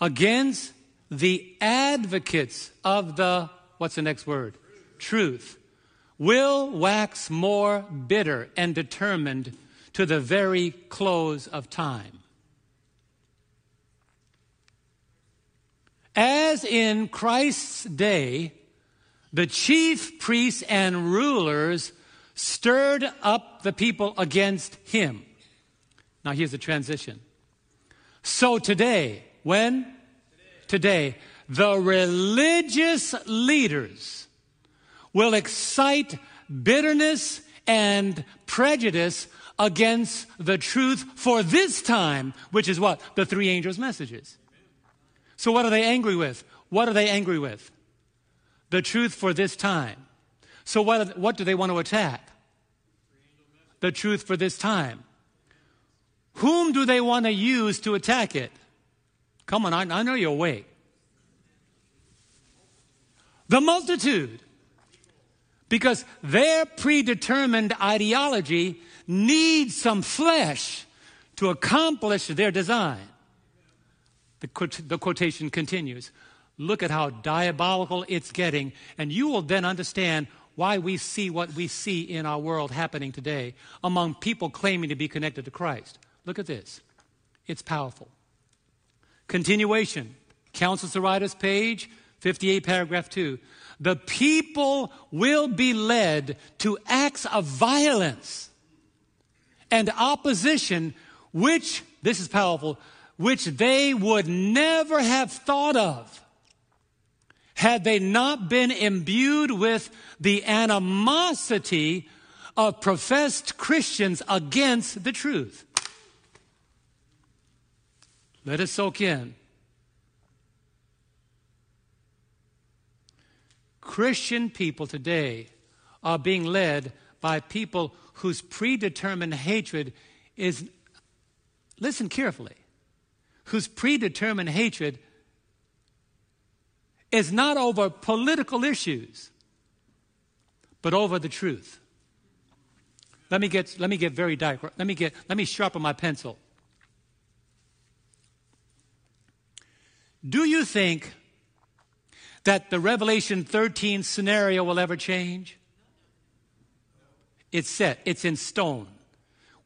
against the advocates of the, what's the next word? Truth, will wax more bitter and determined to the very close of time. As in Christ's day, the chief priests and rulers stirred up the people against him. Now here's the transition. So today, when? Today, the religious leaders will excite bitterness and prejudice against the truth for this time, which is what? The three angels' messages. So, what are they angry with? What are they angry with? The truth for this time. So, what, what do they want to attack? The truth for this time. Whom do they want to use to attack it? Come on, I, I know you're awake. The multitude. Because their predetermined ideology needs some flesh to accomplish their design. The, quote, the quotation continues. Look at how diabolical it's getting, and you will then understand why we see what we see in our world happening today among people claiming to be connected to Christ. Look at this. It's powerful. Continuation. Counsels to Writers, page 58, paragraph 2. The people will be led to acts of violence and opposition, which, this is powerful, which they would never have thought of had they not been imbued with the animosity of professed Christians against the truth. Let it soak in. Christian people today are being led by people whose predetermined hatred is, listen carefully, whose predetermined hatred is not over political issues, but over the truth. Let me get, let me get very direct. Let me get, let me sharpen my pencil. Do you think that the Revelation 13 scenario will ever change? It's set, it's in stone.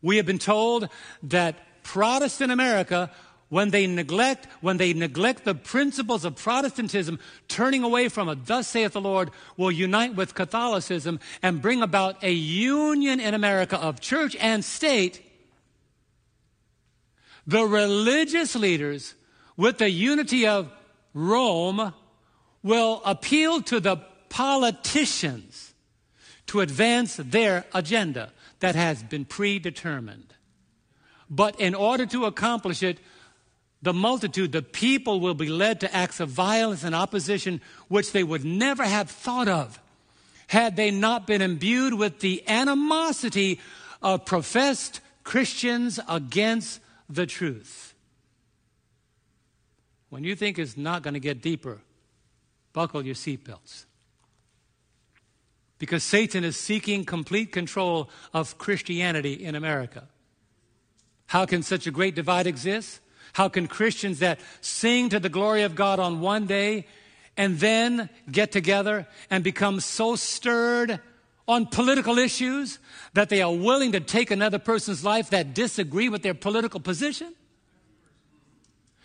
We have been told that Protestant America, when they neglect, when they neglect the principles of Protestantism, turning away from it, thus saith the Lord, will unite with Catholicism and bring about a union in America of church and state. The religious leaders with the unity of Rome will appeal to the politicians to advance their agenda that has been predetermined. But in order to accomplish it, the multitude, the people will be led to acts of violence and opposition which they would never have thought of had they not been imbued with the animosity of professed Christians against the truth. When you think it's not going to get deeper, buckle your seatbelts. Because Satan is seeking complete control of Christianity in America. How can such a great divide exist? How can Christians that sing to the glory of God on one day and then get together and become so stirred on political issues that they are willing to take another person's life that disagree with their political position?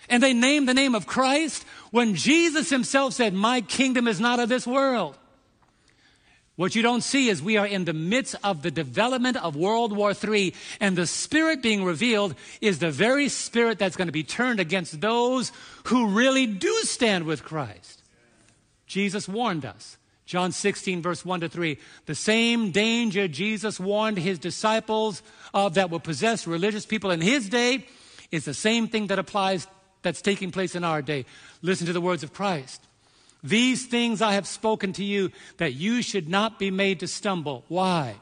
And they name the name of Christ when Jesus himself said, My kingdom is not of this world. What you don't see is we are in the midst of the development of World War III, and the spirit being revealed is the very spirit that's going to be turned against those who really do stand with Christ. Jesus warned us. John 16, verse 1 to 3. The same danger Jesus warned his disciples of that will possess religious people in his day is the same thing that applies, that's taking place in our day. Listen to the words of Christ. These things I have spoken to you that you should not be made to stumble. Why?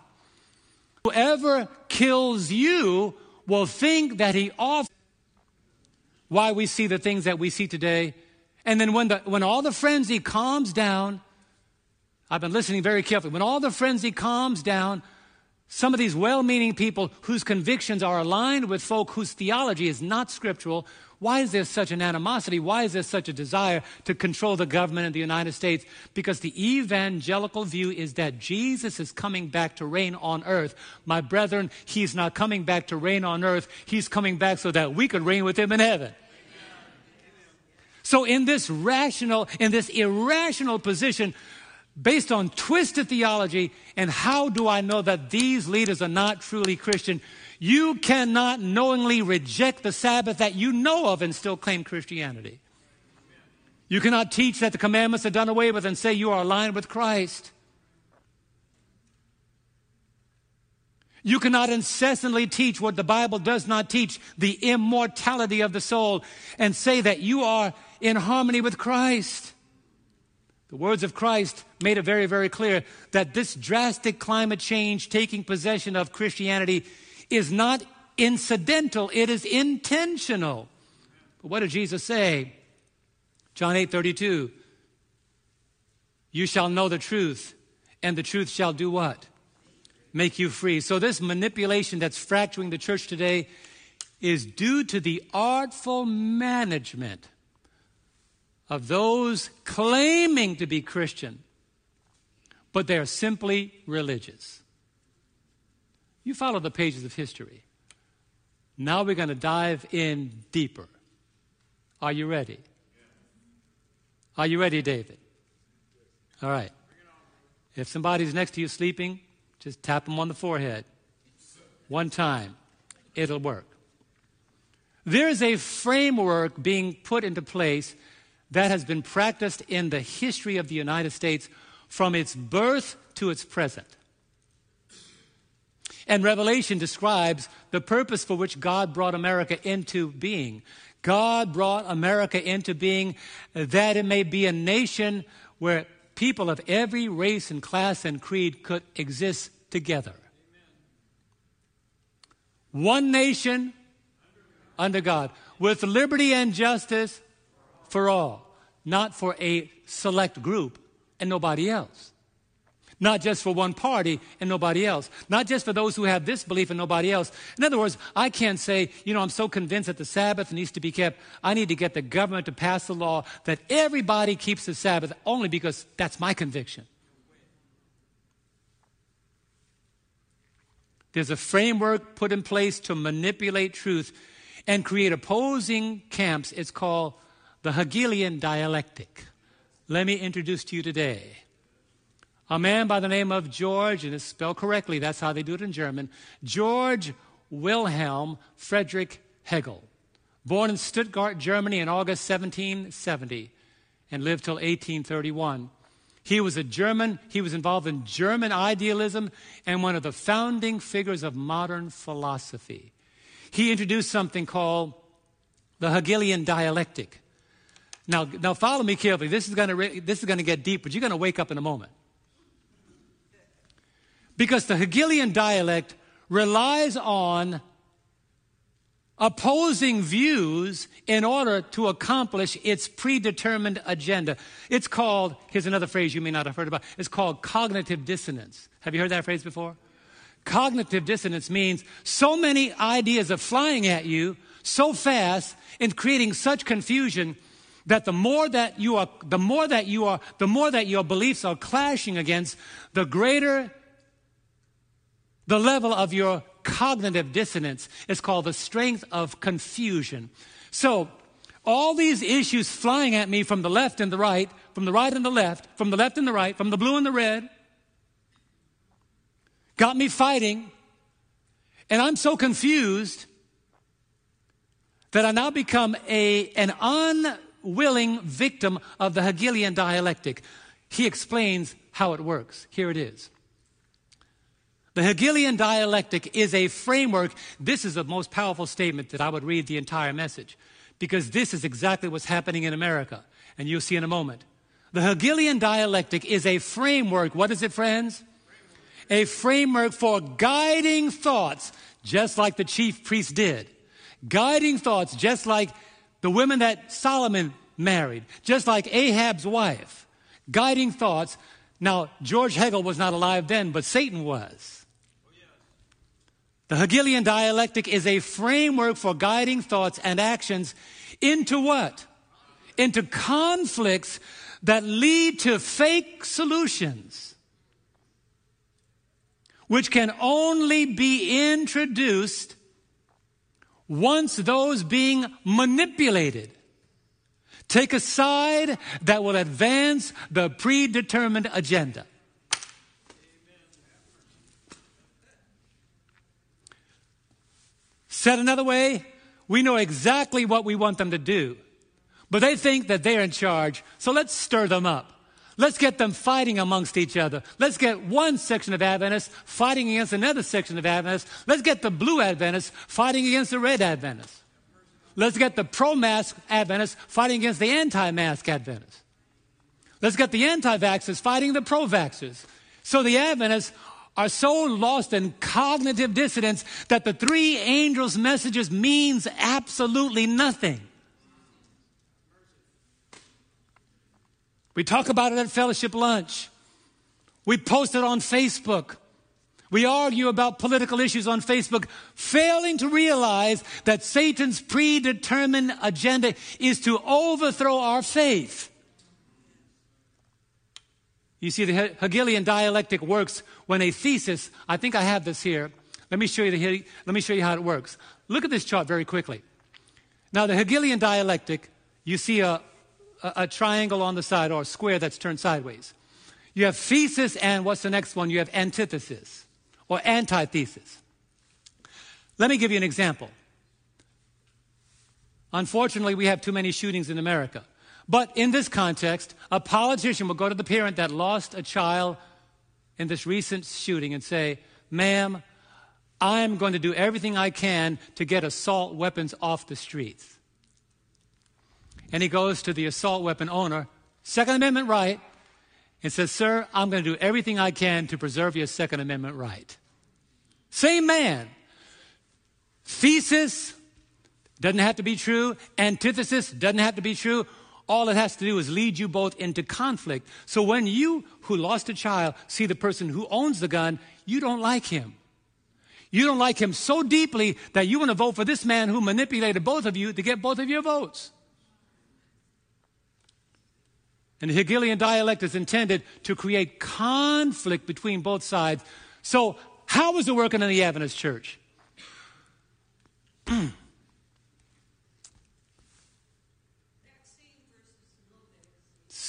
Whoever kills you will think that he ought. Why we see the things that we see today. And then when, the, when all the frenzy calms down, I've been listening very carefully. When all the frenzy calms down, some of these well meaning people whose convictions are aligned with folk whose theology is not scriptural why is there such an animosity? Why is there such a desire to control the government in the United States? Because the evangelical view is that Jesus is coming back to reign on earth. My brethren, he's not coming back to reign on earth. He's coming back so that we could reign with him in heaven. So, in this rational, in this irrational position, based on twisted theology, and how do I know that these leaders are not truly Christian? You cannot knowingly reject the Sabbath that you know of and still claim Christianity. You cannot teach that the commandments are done away with and say you are aligned with Christ. You cannot incessantly teach what the Bible does not teach, the immortality of the soul, and say that you are in harmony with Christ. The words of Christ made it very, very clear that this drastic climate change taking possession of Christianity is not incidental, it is intentional. But what did Jesus say? John 8 32. You shall know the truth, and the truth shall do what? Make you free. So, this manipulation that's fracturing the church today is due to the artful management of those claiming to be Christian, but they are simply religious. You follow the pages of history. Now we're going to dive in deeper. Are you ready? Are you ready, David? All right. If somebody's next to you sleeping, just tap them on the forehead. One time. It'll work. There's a framework being put into place that has been practiced in the history of the United States from its birth to its present. And Revelation describes the purpose for which God brought America into being. God brought America into being that it may be a nation where people of every race and class and creed could exist together. One nation under God, with liberty and justice for all, not for a select group and nobody else. Not just for one party and nobody else. Not just for those who have this belief and nobody else. In other words, I can't say, you know, I'm so convinced that the Sabbath needs to be kept. I need to get the government to pass a law that everybody keeps the Sabbath only because that's my conviction. There's a framework put in place to manipulate truth and create opposing camps. It's called the Hegelian dialectic. Let me introduce to you today a man by the name of George, and it's spelled correctly, that's how they do it in German, George Wilhelm Friedrich Hegel, born in Stuttgart, Germany in August 1770 and lived till 1831. He was a German, he was involved in German idealism and one of the founding figures of modern philosophy. he introduced something called the Hegelian dialectic. Now, now follow me carefully. This is going to this is going to get deep, but you're going to wake up in a moment. Because the Hegelian dialect relies on opposing views in order to accomplish its predetermined agenda. It's called, here's another phrase you may not have heard about, it's called cognitive dissonance. Have you heard that phrase before? Cognitive dissonance means so many ideas are flying at you so fast and creating such confusion that the more that you are, the more that you are, the more that your beliefs are clashing against, the greater the level of your cognitive dissonance is called the strength of confusion. So, all these issues flying at me from the left and the right, from the right and the left, from the left and the right, from the blue and the red, got me fighting. And I'm so confused that I now become a, an unwilling victim of the Hegelian dialectic. He explains how it works. Here it is. The Hegelian dialectic is a framework. This is the most powerful statement that I would read the entire message because this is exactly what's happening in America, and you'll see in a moment. The Hegelian dialectic is a framework. What is it, friends? A framework for guiding thoughts, just like the chief priest did. Guiding thoughts, just like the women that Solomon married, just like Ahab's wife. Guiding thoughts. Now, George Hegel was not alive then, but Satan was. The Hegelian dialectic is a framework for guiding thoughts and actions into what? Into conflicts that lead to fake solutions, which can only be introduced once those being manipulated take a side that will advance the predetermined agenda. Said another way, we know exactly what we want them to do, but they think that they're in charge, so let's stir them up. Let's get them fighting amongst each other. Let's get one section of Adventists fighting against another section of Adventists. Let's get the blue Adventists fighting against the red Adventists. Let's get the pro mask Adventists fighting against the anti mask Adventists. Let's get the anti vaxxers fighting the pro vaxxers. So the Adventists are so lost in cognitive dissonance that the three angels' messages means absolutely nothing. We talk about it at fellowship lunch. We post it on Facebook. We argue about political issues on Facebook, failing to realize that Satan's predetermined agenda is to overthrow our faith. You see, the Hegelian dialectic works when a thesis, I think I have this here. Let me show you, the, let me show you how it works. Look at this chart very quickly. Now, the Hegelian dialectic, you see a, a, a triangle on the side or a square that's turned sideways. You have thesis, and what's the next one? You have antithesis or antithesis. Let me give you an example. Unfortunately, we have too many shootings in America. But in this context, a politician will go to the parent that lost a child in this recent shooting and say, Ma'am, I'm going to do everything I can to get assault weapons off the streets. And he goes to the assault weapon owner, Second Amendment right, and says, Sir, I'm going to do everything I can to preserve your Second Amendment right. Same man. Thesis doesn't have to be true, antithesis doesn't have to be true. All it has to do is lead you both into conflict. So when you, who lost a child, see the person who owns the gun, you don't like him. You don't like him so deeply that you want to vote for this man who manipulated both of you to get both of your votes. And the Hegelian dialect is intended to create conflict between both sides. So, how was it working in the Adventist church?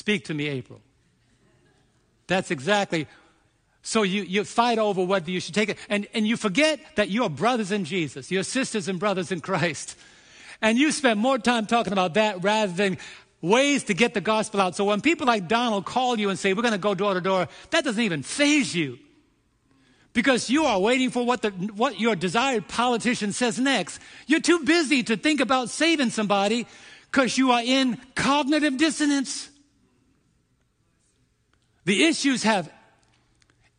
Speak to me, April. That's exactly. So you, you fight over whether you should take it. And, and you forget that you're brothers in Jesus, you're sisters and brothers in Christ. And you spend more time talking about that rather than ways to get the gospel out. So when people like Donald call you and say, we're going to go door to door, that doesn't even faze you. because you are waiting for what, the, what your desired politician says next. You're too busy to think about saving somebody because you are in cognitive dissonance. The issues have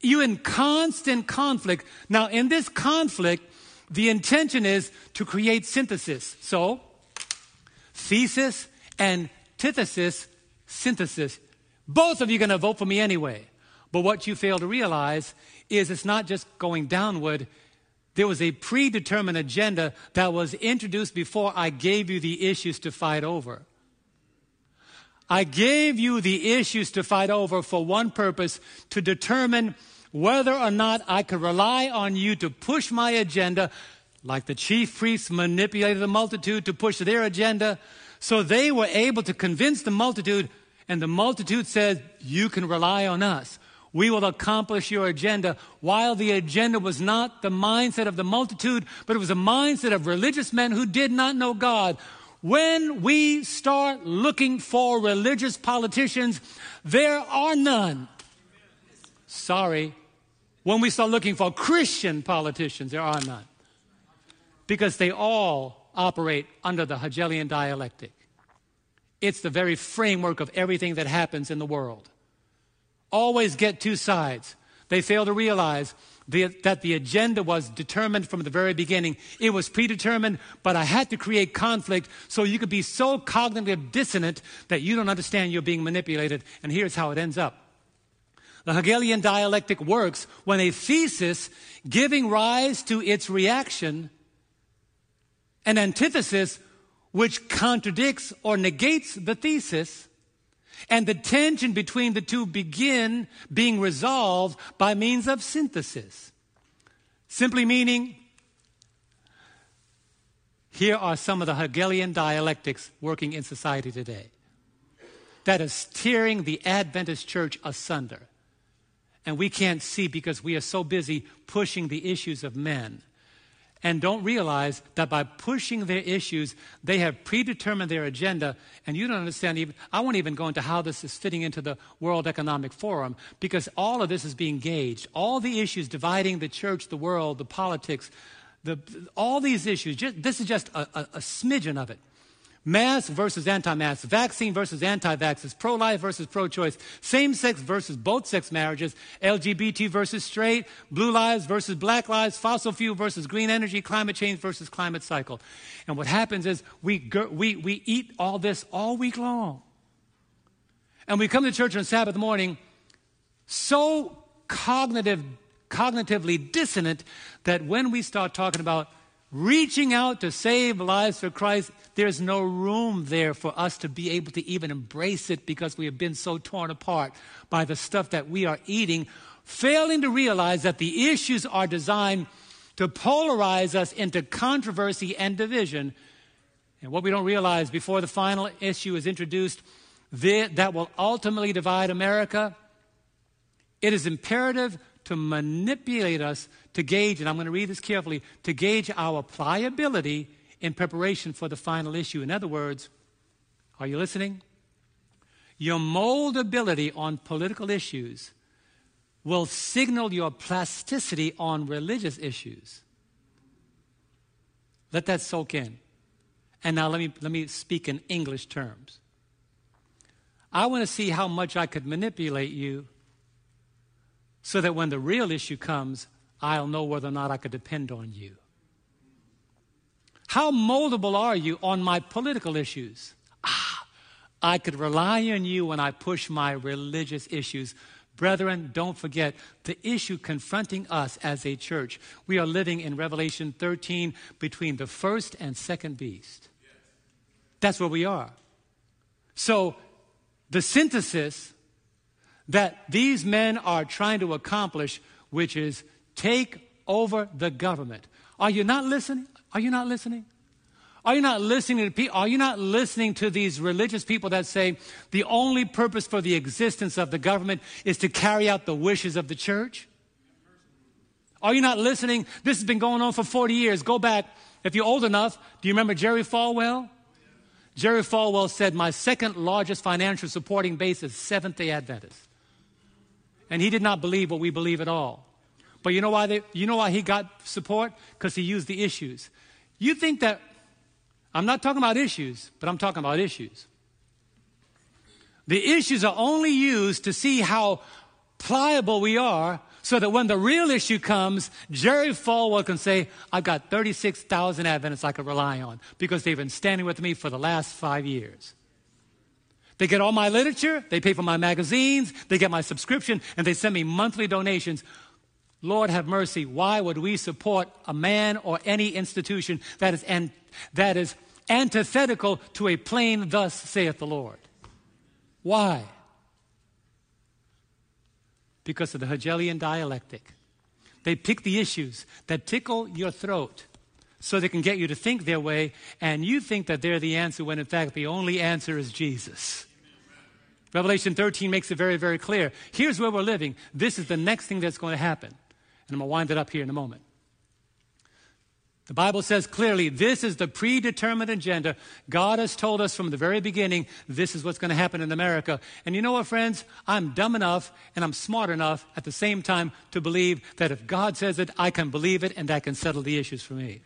you in constant conflict. Now, in this conflict, the intention is to create synthesis. So, thesis and antithesis, synthesis. Both of you are going to vote for me anyway. But what you fail to realize is it's not just going downward. There was a predetermined agenda that was introduced before I gave you the issues to fight over. I gave you the issues to fight over for one purpose to determine whether or not I could rely on you to push my agenda, like the chief priests manipulated the multitude to push their agenda. So they were able to convince the multitude, and the multitude said, You can rely on us we will accomplish your agenda. While the agenda was not the mindset of the multitude, but it was a mindset of religious men who did not know God. When we start looking for religious politicians, there are none. Sorry. When we start looking for Christian politicians, there are none. Because they all operate under the Hegelian dialectic. It's the very framework of everything that happens in the world always get two sides. They fail to realize the, that the agenda was determined from the very beginning. It was predetermined, but I had to create conflict so you could be so cognitive dissonant that you don't understand you're being manipulated. And here's how it ends up. The Hegelian dialectic works when a thesis giving rise to its reaction, an antithesis which contradicts or negates the thesis, and the tension between the two begin being resolved by means of synthesis. Simply meaning, here are some of the Hegelian dialectics working in society today that is tearing the Adventist church asunder. And we can't see because we are so busy pushing the issues of men and don't realize that by pushing their issues, they have predetermined their agenda. And you don't understand even, I won't even go into how this is fitting into the World Economic Forum because all of this is being gauged. All the issues dividing the church, the world, the politics, the, all these issues, just, this is just a, a, a smidgen of it. Mask versus anti-mask, vaccine versus anti-vaxxers, pro-life versus pro-choice, same-sex versus both-sex marriages, LGBT versus straight, blue lives versus black lives, fossil fuel versus green energy, climate change versus climate cycle. And what happens is we, we, we eat all this all week long. And we come to church on Sabbath morning so cognitive, cognitively dissonant that when we start talking about reaching out to save lives for Christ, there's no room there for us to be able to even embrace it because we have been so torn apart by the stuff that we are eating, failing to realize that the issues are designed to polarize us into controversy and division. And what we don't realize before the final issue is introduced that will ultimately divide America, it is imperative to manipulate us to gauge, and I'm going to read this carefully, to gauge our pliability in preparation for the final issue. In other words, are you listening? Your moldability on political issues will signal your plasticity on religious issues. Let that soak in. And now let me, let me speak in English terms. I want to see how much I could manipulate you so that when the real issue comes, I'll know whether or not I could depend on you. How moldable are you on my political issues? Ah, I could rely on you when I push my religious issues. Brethren, don't forget the issue confronting us as a church. We are living in Revelation 13 between the first and second beast. That's where we are. So, the synthesis that these men are trying to accomplish, which is take over the government. Are you not listening? Are you not listening? Are you not listening to people? Are you not listening to these religious people that say the only purpose for the existence of the government is to carry out the wishes of the church? Are you not listening? This has been going on for 40 years. Go back, if you're old enough, do you remember Jerry Falwell? Jerry Falwell said, My second largest financial supporting base is Seventh day Adventist. And he did not believe what we believe at all. But you know why, they, you know why he got support? Because he used the issues. You think that, I'm not talking about issues, but I'm talking about issues. The issues are only used to see how pliable we are so that when the real issue comes, Jerry Falwell can say, I've got 36,000 Adventists I can rely on because they've been standing with me for the last five years. They get all my literature, they pay for my magazines, they get my subscription, and they send me monthly donations. Lord have mercy. Why would we support a man or any institution that is, an, that is antithetical to a plain, thus saith the Lord? Why? Because of the Hegelian dialectic. They pick the issues that tickle your throat so they can get you to think their way, and you think that they're the answer when in fact the only answer is Jesus. Revelation 13 makes it very, very clear. Here's where we're living. This is the next thing that's going to happen. And I'm going to wind it up here in a moment. The Bible says clearly this is the predetermined agenda. God has told us from the very beginning this is what's going to happen in America. And you know what, friends? I'm dumb enough and I'm smart enough at the same time to believe that if God says it, I can believe it and that can settle the issues for me.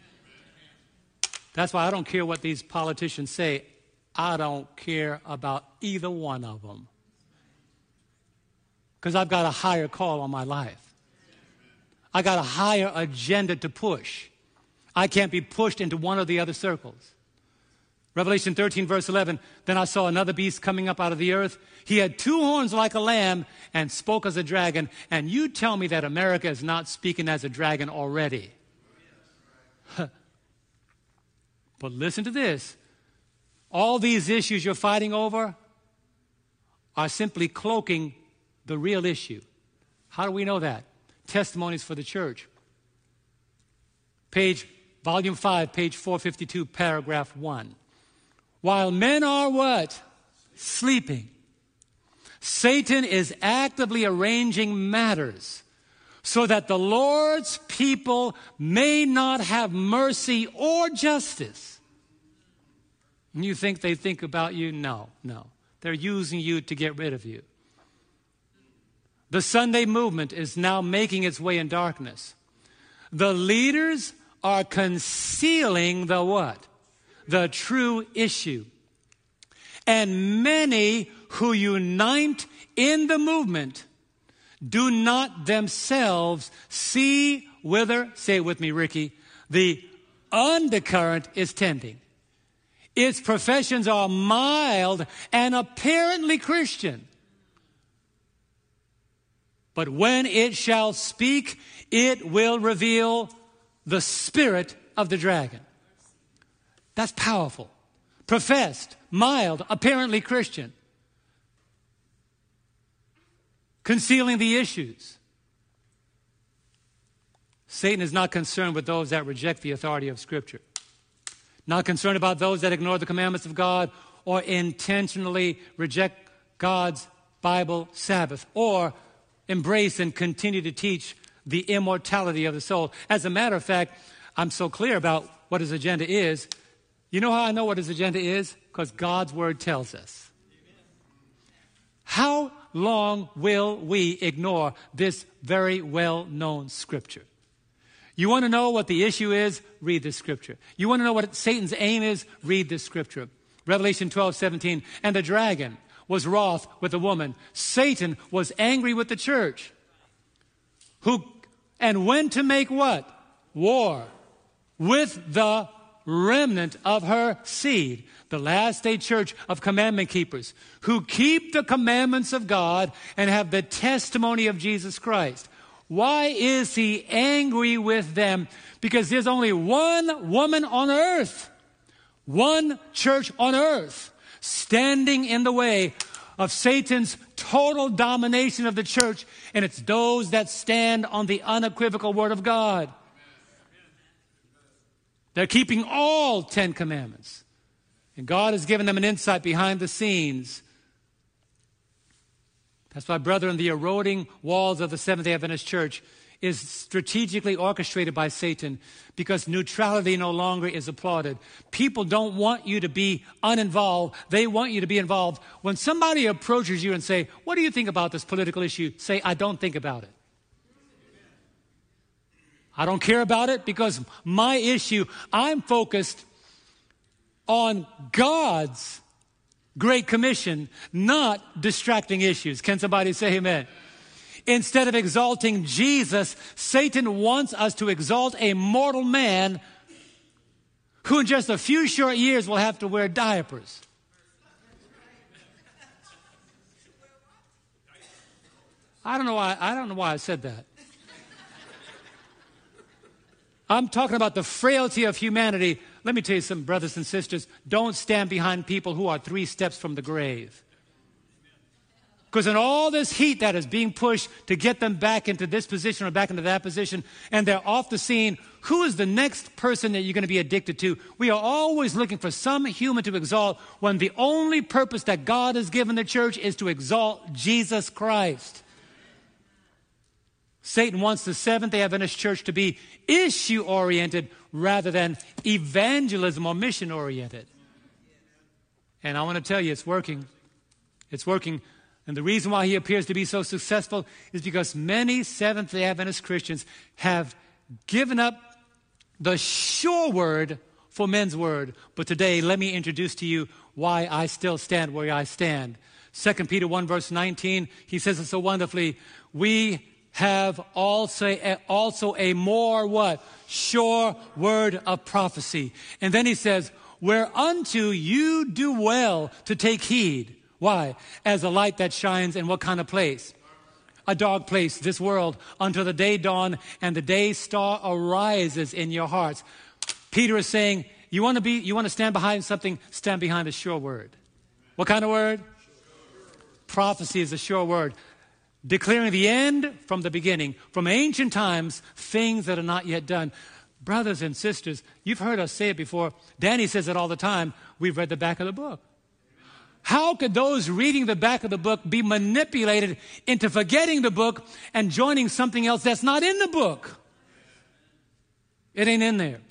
That's why I don't care what these politicians say. I don't care about either one of them. Because I've got a higher call on my life. I got a higher agenda to push. I can't be pushed into one or the other circles. Revelation 13, verse 11 Then I saw another beast coming up out of the earth. He had two horns like a lamb and spoke as a dragon. And you tell me that America is not speaking as a dragon already. but listen to this all these issues you're fighting over are simply cloaking the real issue. How do we know that? Testimonies for the church. Page, volume 5, page 452, paragraph 1. While men are what? Sleeping. Satan is actively arranging matters so that the Lord's people may not have mercy or justice. You think they think about you? No, no. They're using you to get rid of you. The Sunday movement is now making its way in darkness. The leaders are concealing the what? The true issue. And many who unite in the movement do not themselves see whither, say it with me, Ricky, the undercurrent is tending. Its professions are mild and apparently Christian. But when it shall speak, it will reveal the spirit of the dragon. That's powerful. Professed, mild, apparently Christian. Concealing the issues. Satan is not concerned with those that reject the authority of Scripture not concerned about those that ignore the commandments of God or intentionally reject God's Bible Sabbath or embrace and continue to teach the immortality of the soul. As a matter of fact, I'm so clear about what his agenda is. You know how I know what his agenda is? Because God's word tells us. How long will we ignore this very well known scripture? You want to know what the issue is? Read the scripture. You want to know what Satan's aim is? Read the scripture. Revelation 12, 17. And the dragon was wroth with the woman. Satan was angry with the church. Who, and when to make what? War with the remnant of her seed, the last day church of commandment keepers, who keep the commandments of God and have the testimony of Jesus Christ. Why is he angry with them? Because there's only one woman on earth, one church on earth, standing in the way of Satan's total domination of the church, and it's those that stand on the unequivocal word of God. They're keeping all Ten Commandments. And God has given them an insight behind the scenes that's why, brethren, the eroding walls of the Seventh day Adventist Church is strategically orchestrated by Satan because neutrality no longer is applauded. People don't want you to be uninvolved. They want you to be involved. When somebody approaches you and say, what do you think about this political issue? Say, I don't think about it. I don't care about it because my issue, I'm focused on God's Great Commission, not distracting issues. Can somebody say amen? Instead of exalting Jesus, Satan wants us to exalt a mortal man who in just a few short years will have to wear diapers. I don't know why I don't know why I said that. I'm talking about the frailty of humanity. Let me tell you some brothers and sisters, don't stand behind people who are 3 steps from the grave. Because in all this heat that is being pushed to get them back into this position or back into that position, and they're off the scene, who is the next person that you're going to be addicted to? We are always looking for some human to exalt when the only purpose that God has given the church is to exalt Jesus Christ. Satan wants the Seventh day Adventist church to be issue oriented rather than evangelism or mission oriented. And I want to tell you, it's working. It's working. And the reason why he appears to be so successful is because many Seventh day Adventist Christians have given up the sure word for men's word. But today, let me introduce to you why I still stand where I stand. 2 Peter 1, verse 19, he says it so wonderfully. We have also, also a more what? Sure word of prophecy. And then he says, whereunto you do well to take heed why? As a light that shines in what kind of place? A dark place, this world, until the day dawn and the day star arises in your hearts. Peter is saying, you want to be, you want to stand behind something, stand behind a sure word. What kind of word? Prophecy is a sure word. Declaring the end from the beginning, from ancient times, things that are not yet done. Brothers and sisters, you've heard us say it before. Danny says it all the time. We've read the back of the book. How could those reading the back of the book be manipulated into forgetting the book and joining something else that's not in the book? It ain't in there.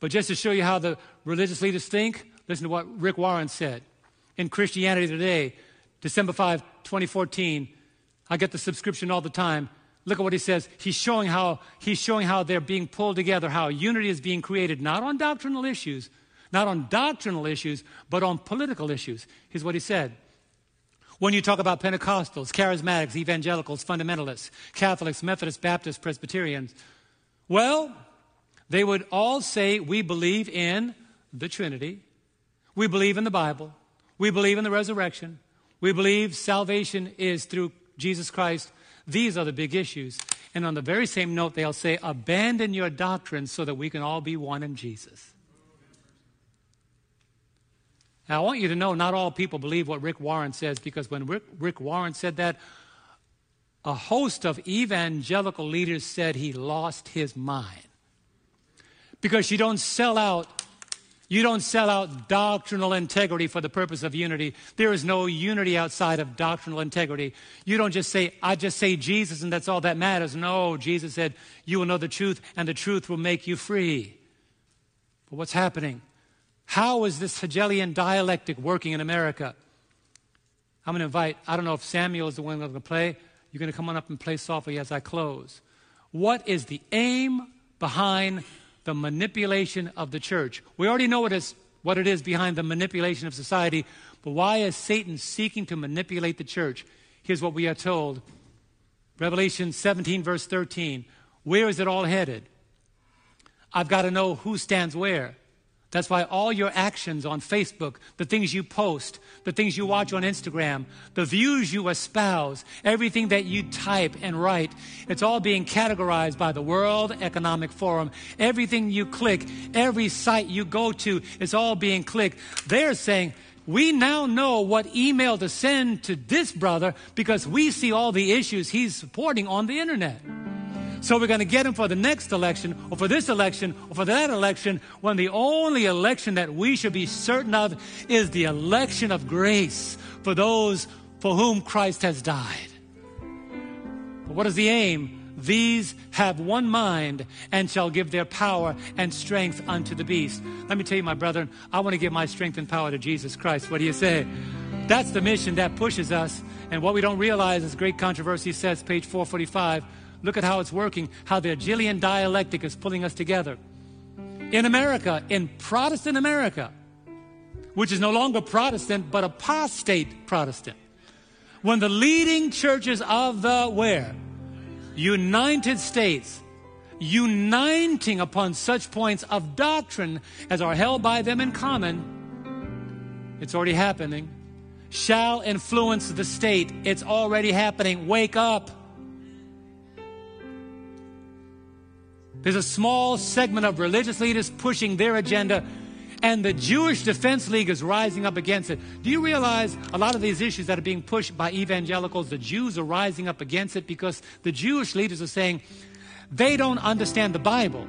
But just to show you how the religious leaders think, listen to what Rick Warren said in Christianity Today, December 5, 2014. I get the subscription all the time. Look at what he says. He's showing how he's showing how they're being pulled together, how unity is being created, not on doctrinal issues, not on doctrinal issues, but on political issues. Here's what he said. When you talk about Pentecostals, charismatics, evangelicals, fundamentalists, Catholics, Methodists, Baptists, Presbyterians, well, they would all say, We believe in the Trinity. We believe in the Bible. We believe in the resurrection. We believe salvation is through Jesus Christ. These are the big issues. And on the very same note, they'll say, Abandon your doctrine so that we can all be one in Jesus. Now, I want you to know not all people believe what Rick Warren says because when Rick, Rick Warren said that, a host of evangelical leaders said he lost his mind. Because you don't sell out you don't sell out doctrinal integrity for the purpose of unity. There is no unity outside of doctrinal integrity. You don't just say, I just say Jesus and that's all that matters. No, Jesus said, You will know the truth and the truth will make you free. But what's happening? How is this Hegelian dialectic working in America? I'm going to invite, I don't know if Samuel is the one going to play. You're going to come on up and play softly as I close. What is the aim behind the manipulation of the church? We already know what, is, what it is behind the manipulation of society, but why is Satan seeking to manipulate the church? Here's what we are told Revelation 17, verse 13. Where is it all headed? I've got to know who stands where. That's why all your actions on Facebook, the things you post, the things you watch on Instagram, the views you espouse, everything that you type and write, it's all being categorized by the World Economic Forum. Everything you click, every site you go to, it's all being clicked. They're saying, we now know what email to send to this brother because we see all the issues he's supporting on the internet. So we're going to get him for the next election, or for this election, or for that election, when the only election that we should be certain of is the election of grace for those for whom Christ has died. But what is the aim? These have one mind and shall give their power and strength unto the beast. Let me tell you, my brethren, I want to give my strength and power to Jesus Christ. What do you say? That's the mission that pushes us. And what we don't realize is great controversy says, page 445 Look at how it's working, how the Hegelian dialectic is pulling us together. In America, in Protestant America, which is no longer Protestant, but apostate Protestant, when the leading churches of the where? United States, uniting upon such points of doctrine as are held by them in common, it's already happening, shall influence the state. It's already happening. Wake up. There's a small segment of religious leaders pushing their agenda, and the Jewish Defense League is rising up against it. Do you realize a lot of these issues that are being pushed by evangelicals, the Jews are rising up against it because the Jewish leaders are saying they don't understand the Bible.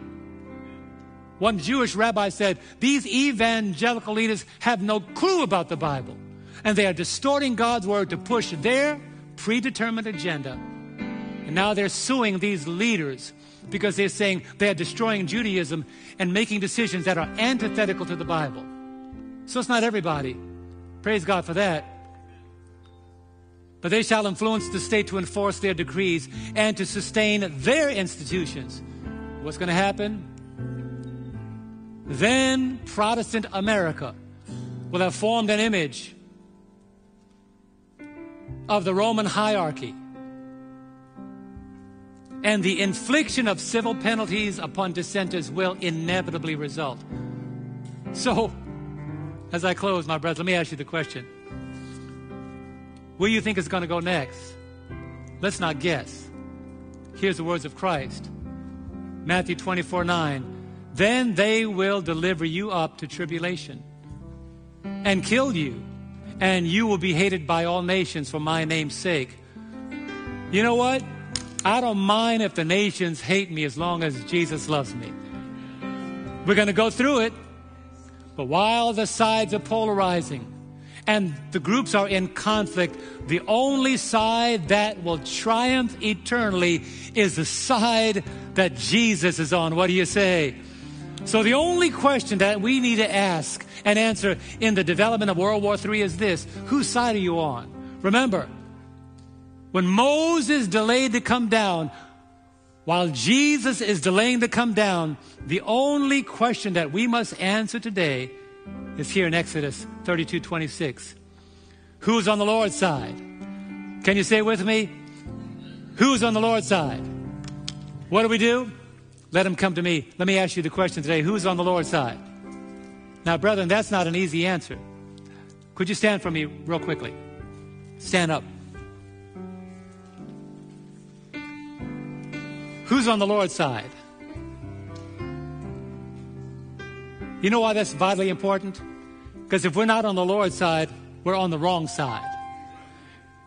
One Jewish rabbi said, These evangelical leaders have no clue about the Bible, and they are distorting God's word to push their predetermined agenda. And now they're suing these leaders because they're saying they are destroying Judaism and making decisions that are antithetical to the Bible. So it's not everybody. Praise God for that. But they shall influence the state to enforce their decrees and to sustain their institutions. What's going to happen? Then Protestant America will have formed an image of the Roman hierarchy and the infliction of civil penalties upon dissenters will inevitably result. So, as I close, my brothers, let me ask you the question. Where do you think is going to go next? Let's not guess. Here's the words of Christ Matthew 24 9. Then they will deliver you up to tribulation and kill you, and you will be hated by all nations for my name's sake. You know what? I don't mind if the nations hate me as long as Jesus loves me. We're going to go through it. But while the sides are polarizing and the groups are in conflict, the only side that will triumph eternally is the side that Jesus is on. What do you say? So the only question that we need to ask and answer in the development of World War III is this Whose side are you on? Remember, when Moses delayed to come down, while Jesus is delaying to come down, the only question that we must answer today is here in Exodus 32 26. Who's on the Lord's side? Can you say with me? Who's on the Lord's side? What do we do? Let him come to me. Let me ask you the question today who's on the Lord's side? Now, brethren, that's not an easy answer. Could you stand for me real quickly? Stand up. Who's on the Lord's side? You know why that's vitally important? Because if we're not on the Lord's side, we're on the wrong side.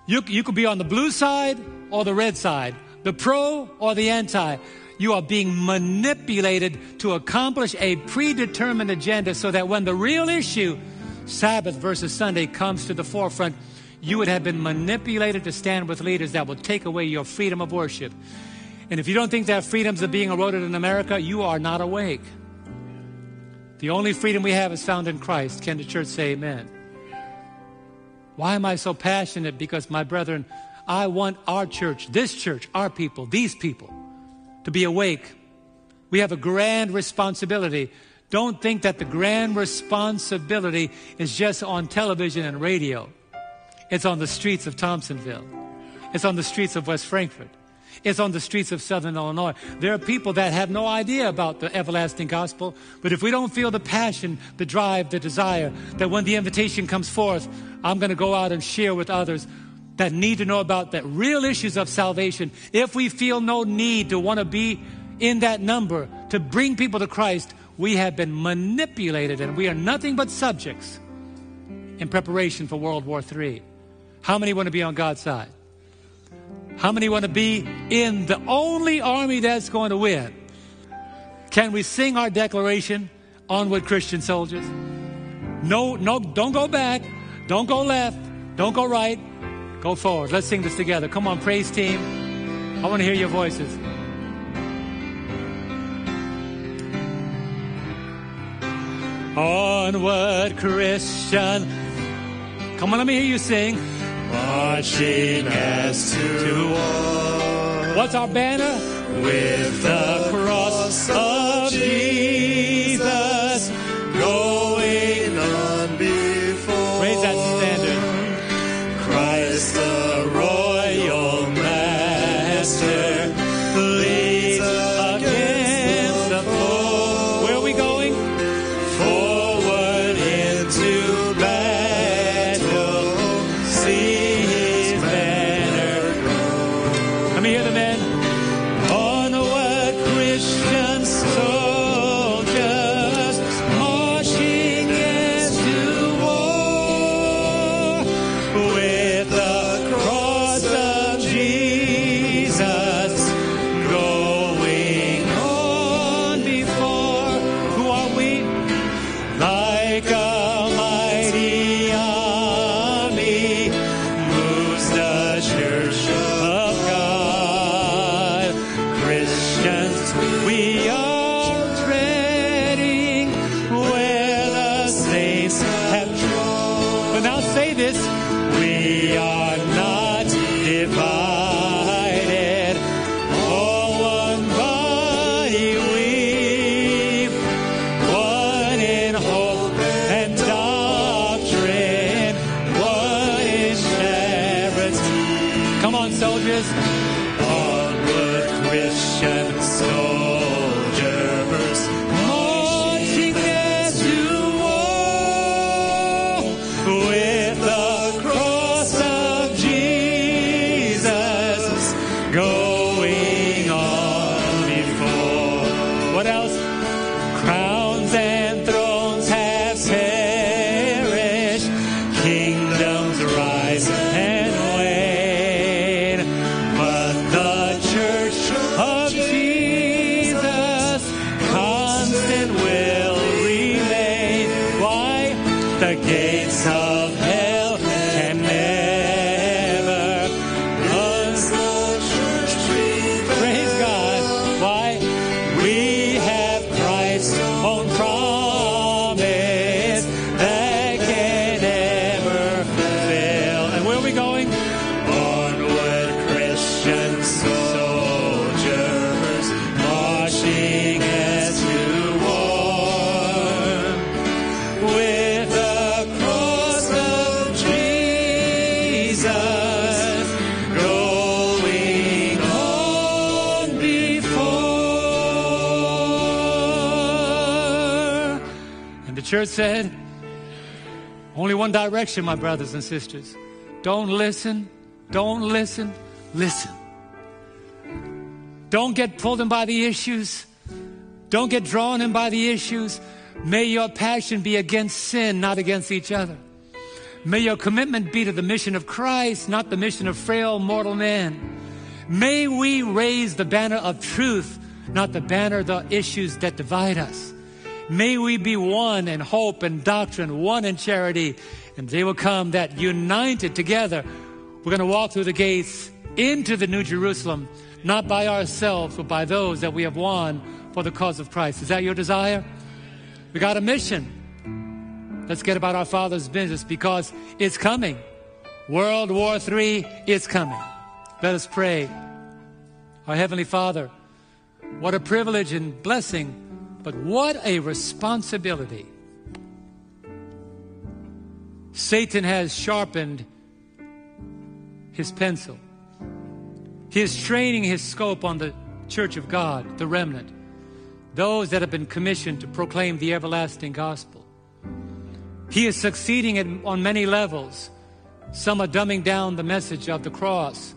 You, you could be on the blue side or the red side, the pro or the anti. You are being manipulated to accomplish a predetermined agenda so that when the real issue, Sabbath versus Sunday, comes to the forefront, you would have been manipulated to stand with leaders that will take away your freedom of worship. And if you don't think that freedoms are being eroded in America, you are not awake. The only freedom we have is found in Christ. Can the church say amen? Why am I so passionate? Because, my brethren, I want our church, this church, our people, these people, to be awake. We have a grand responsibility. Don't think that the grand responsibility is just on television and radio. It's on the streets of Thompsonville. It's on the streets of West Frankfort is on the streets of Southern Illinois. There are people that have no idea about the everlasting gospel, but if we don't feel the passion, the drive, the desire, that when the invitation comes forth, I'm going to go out and share with others that need to know about the real issues of salvation. If we feel no need to want to be in that number to bring people to Christ, we have been manipulated and we are nothing but subjects in preparation for World War III. How many want to be on God's side? How many want to be in the only army that's going to win? Can we sing our declaration, Onward Christian Soldiers? No, no, don't go back. Don't go left. Don't go right. Go forward. Let's sing this together. Come on, praise team. I want to hear your voices. Onward Christian. Come on, let me hear you sing marching as to war. What's our banner? With the cross church said, only one direction, my brothers and sisters. Don't listen. Don't listen. Listen. Don't get pulled in by the issues. Don't get drawn in by the issues. May your passion be against sin, not against each other. May your commitment be to the mission of Christ, not the mission of frail mortal man. May we raise the banner of truth, not the banner of the issues that divide us. May we be one in hope and doctrine, one in charity, and they will come that united together, we're going to walk through the gates into the New Jerusalem, not by ourselves, but by those that we have won for the cause of Christ. Is that your desire? We got a mission. Let's get about our Father's business because it's coming. World War III is coming. Let us pray. Our Heavenly Father, what a privilege and blessing, but what a responsibility. Satan has sharpened his pencil. He is training his scope on the church of God, the remnant, those that have been commissioned to proclaim the everlasting gospel. He is succeeding at, on many levels. Some are dumbing down the message of the cross.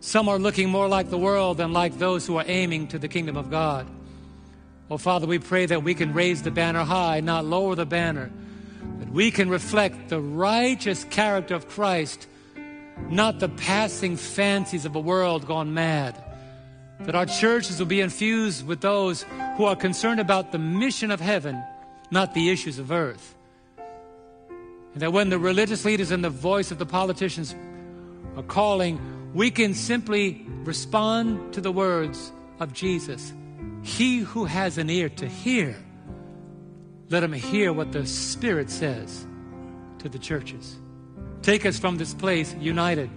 Some are looking more like the world than like those who are aiming to the kingdom of God. Oh, Father, we pray that we can raise the banner high, not lower the banner, that we can reflect the righteous character of Christ, not the passing fancies of a world gone mad. That our churches will be infused with those who are concerned about the mission of heaven, not the issues of earth. And that when the religious leaders and the voice of the politicians are calling, we can simply respond to the words of Jesus. He who has an ear to hear, let him hear what the Spirit says to the churches. Take us from this place united,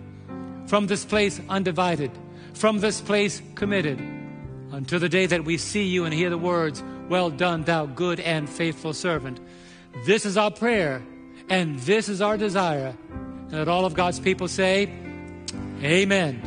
from this place undivided, from this place committed until the day that we see you and hear the words, Well done, thou good and faithful servant. This is our prayer and this is our desire. And that all of God's people say, Amen.